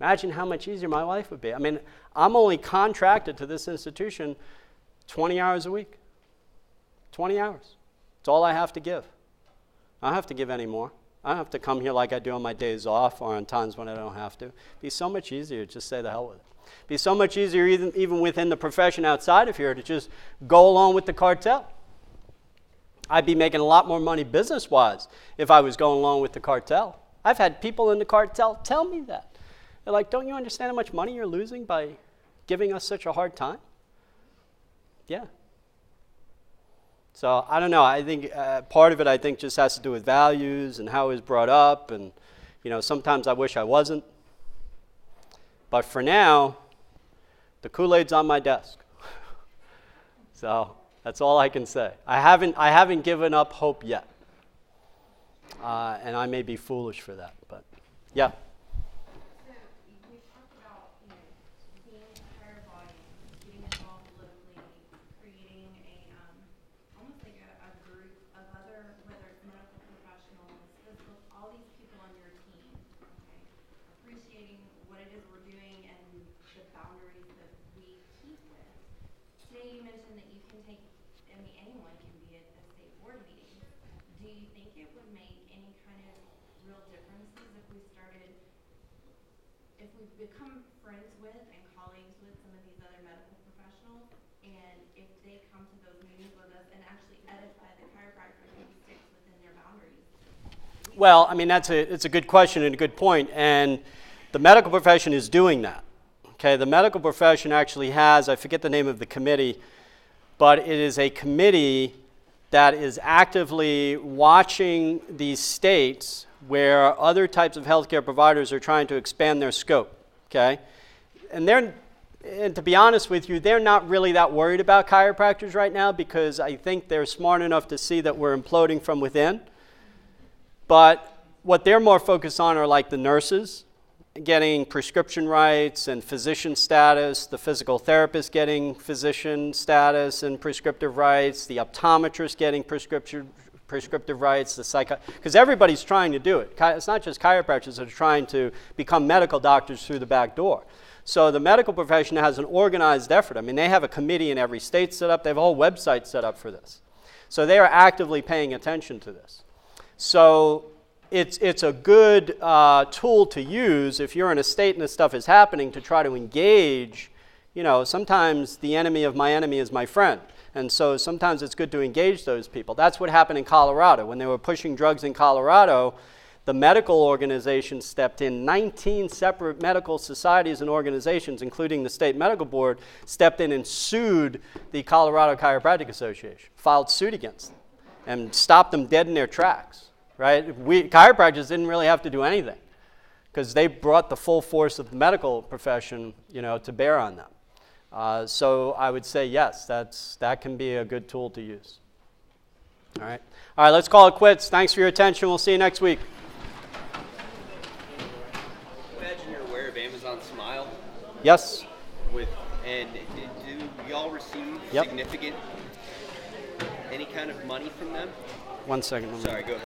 Imagine how much easier my life would be. I mean, I'm only contracted to this institution 20 hours a week. 20 hours. It's all I have to give. I don't have to give any more. I don't have to come here like I do on my days off or on times when I don't have to. It'd be so much easier to just say the hell with it. It'd be so much easier even, even within the profession outside of here to just go along with the cartel. I'd be making a lot more money business wise if I was going along with the cartel. I've had people in the cartel tell me that. They're like, don't you understand how much money you're losing by giving us such a hard time? Yeah. So I don't know. I think uh, part of it, I think, just has to do with values and how it was brought up. And, you know, sometimes I wish I wasn't. But for now, the Kool Aid's on my desk. so that's all I can say. I haven't, I haven't given up hope yet. Uh, and I may be foolish for that. But yeah. So we talked about, you know, being a higher body, getting involved politically, creating a, um, almost like a, a group of other, whether it's medical professionals, physical, all these people on your team, okay? Appreciating what it is we're doing and the boundaries that we keep with. Today you mentioned that you can take, I mean, anyone can be at a state board meeting. Do you think it would make any kind of real differences if we started if we become friends with and colleagues with some of these other medical professionals, and if they come to those meetings with us and actually edify the chiropractor who sticks within their boundaries. Well, I mean, that's a, it's a good question and a good point. And the medical profession is doing that. Okay, the medical profession actually has, I forget the name of the committee, but it is a committee that is actively watching these states where other types of healthcare providers are trying to expand their scope. Okay, and they're, and to be honest with you, they're not really that worried about chiropractors right now because I think they're smart enough to see that we're imploding from within. But what they're more focused on are like the nurses getting prescription rights and physician status, the physical therapist getting physician status and prescriptive rights, the optometrist getting prescription prescriptive rights, the psycho because everybody's trying to do it. It's not just chiropractors that are trying to become medical doctors through the back door. So the medical profession has an organized effort. I mean, they have a committee in every state set up. They have a whole website set up for this. So they are actively paying attention to this. So it's, it's a good uh, tool to use if you're in a state and this stuff is happening to try to engage. You know, sometimes the enemy of my enemy is my friend. And so sometimes it's good to engage those people. That's what happened in Colorado. When they were pushing drugs in Colorado, the medical organization stepped in. 19 separate medical societies and organizations, including the state medical board, stepped in and sued the Colorado Chiropractic Association, filed suit against them, and stopped them dead in their tracks right? We, chiropractors didn't really have to do anything because they brought the full force of the medical profession, you know, to bear on them. Uh, so I would say yes, that's, that can be a good tool to use. All right. All right, let's call it quits. Thanks for your attention. We'll see you next week. Imagine you're aware of Amazon Smile Yes? with, and do y'all receive Yep. significant any kind of money from them? One second. Sorry, go ahead.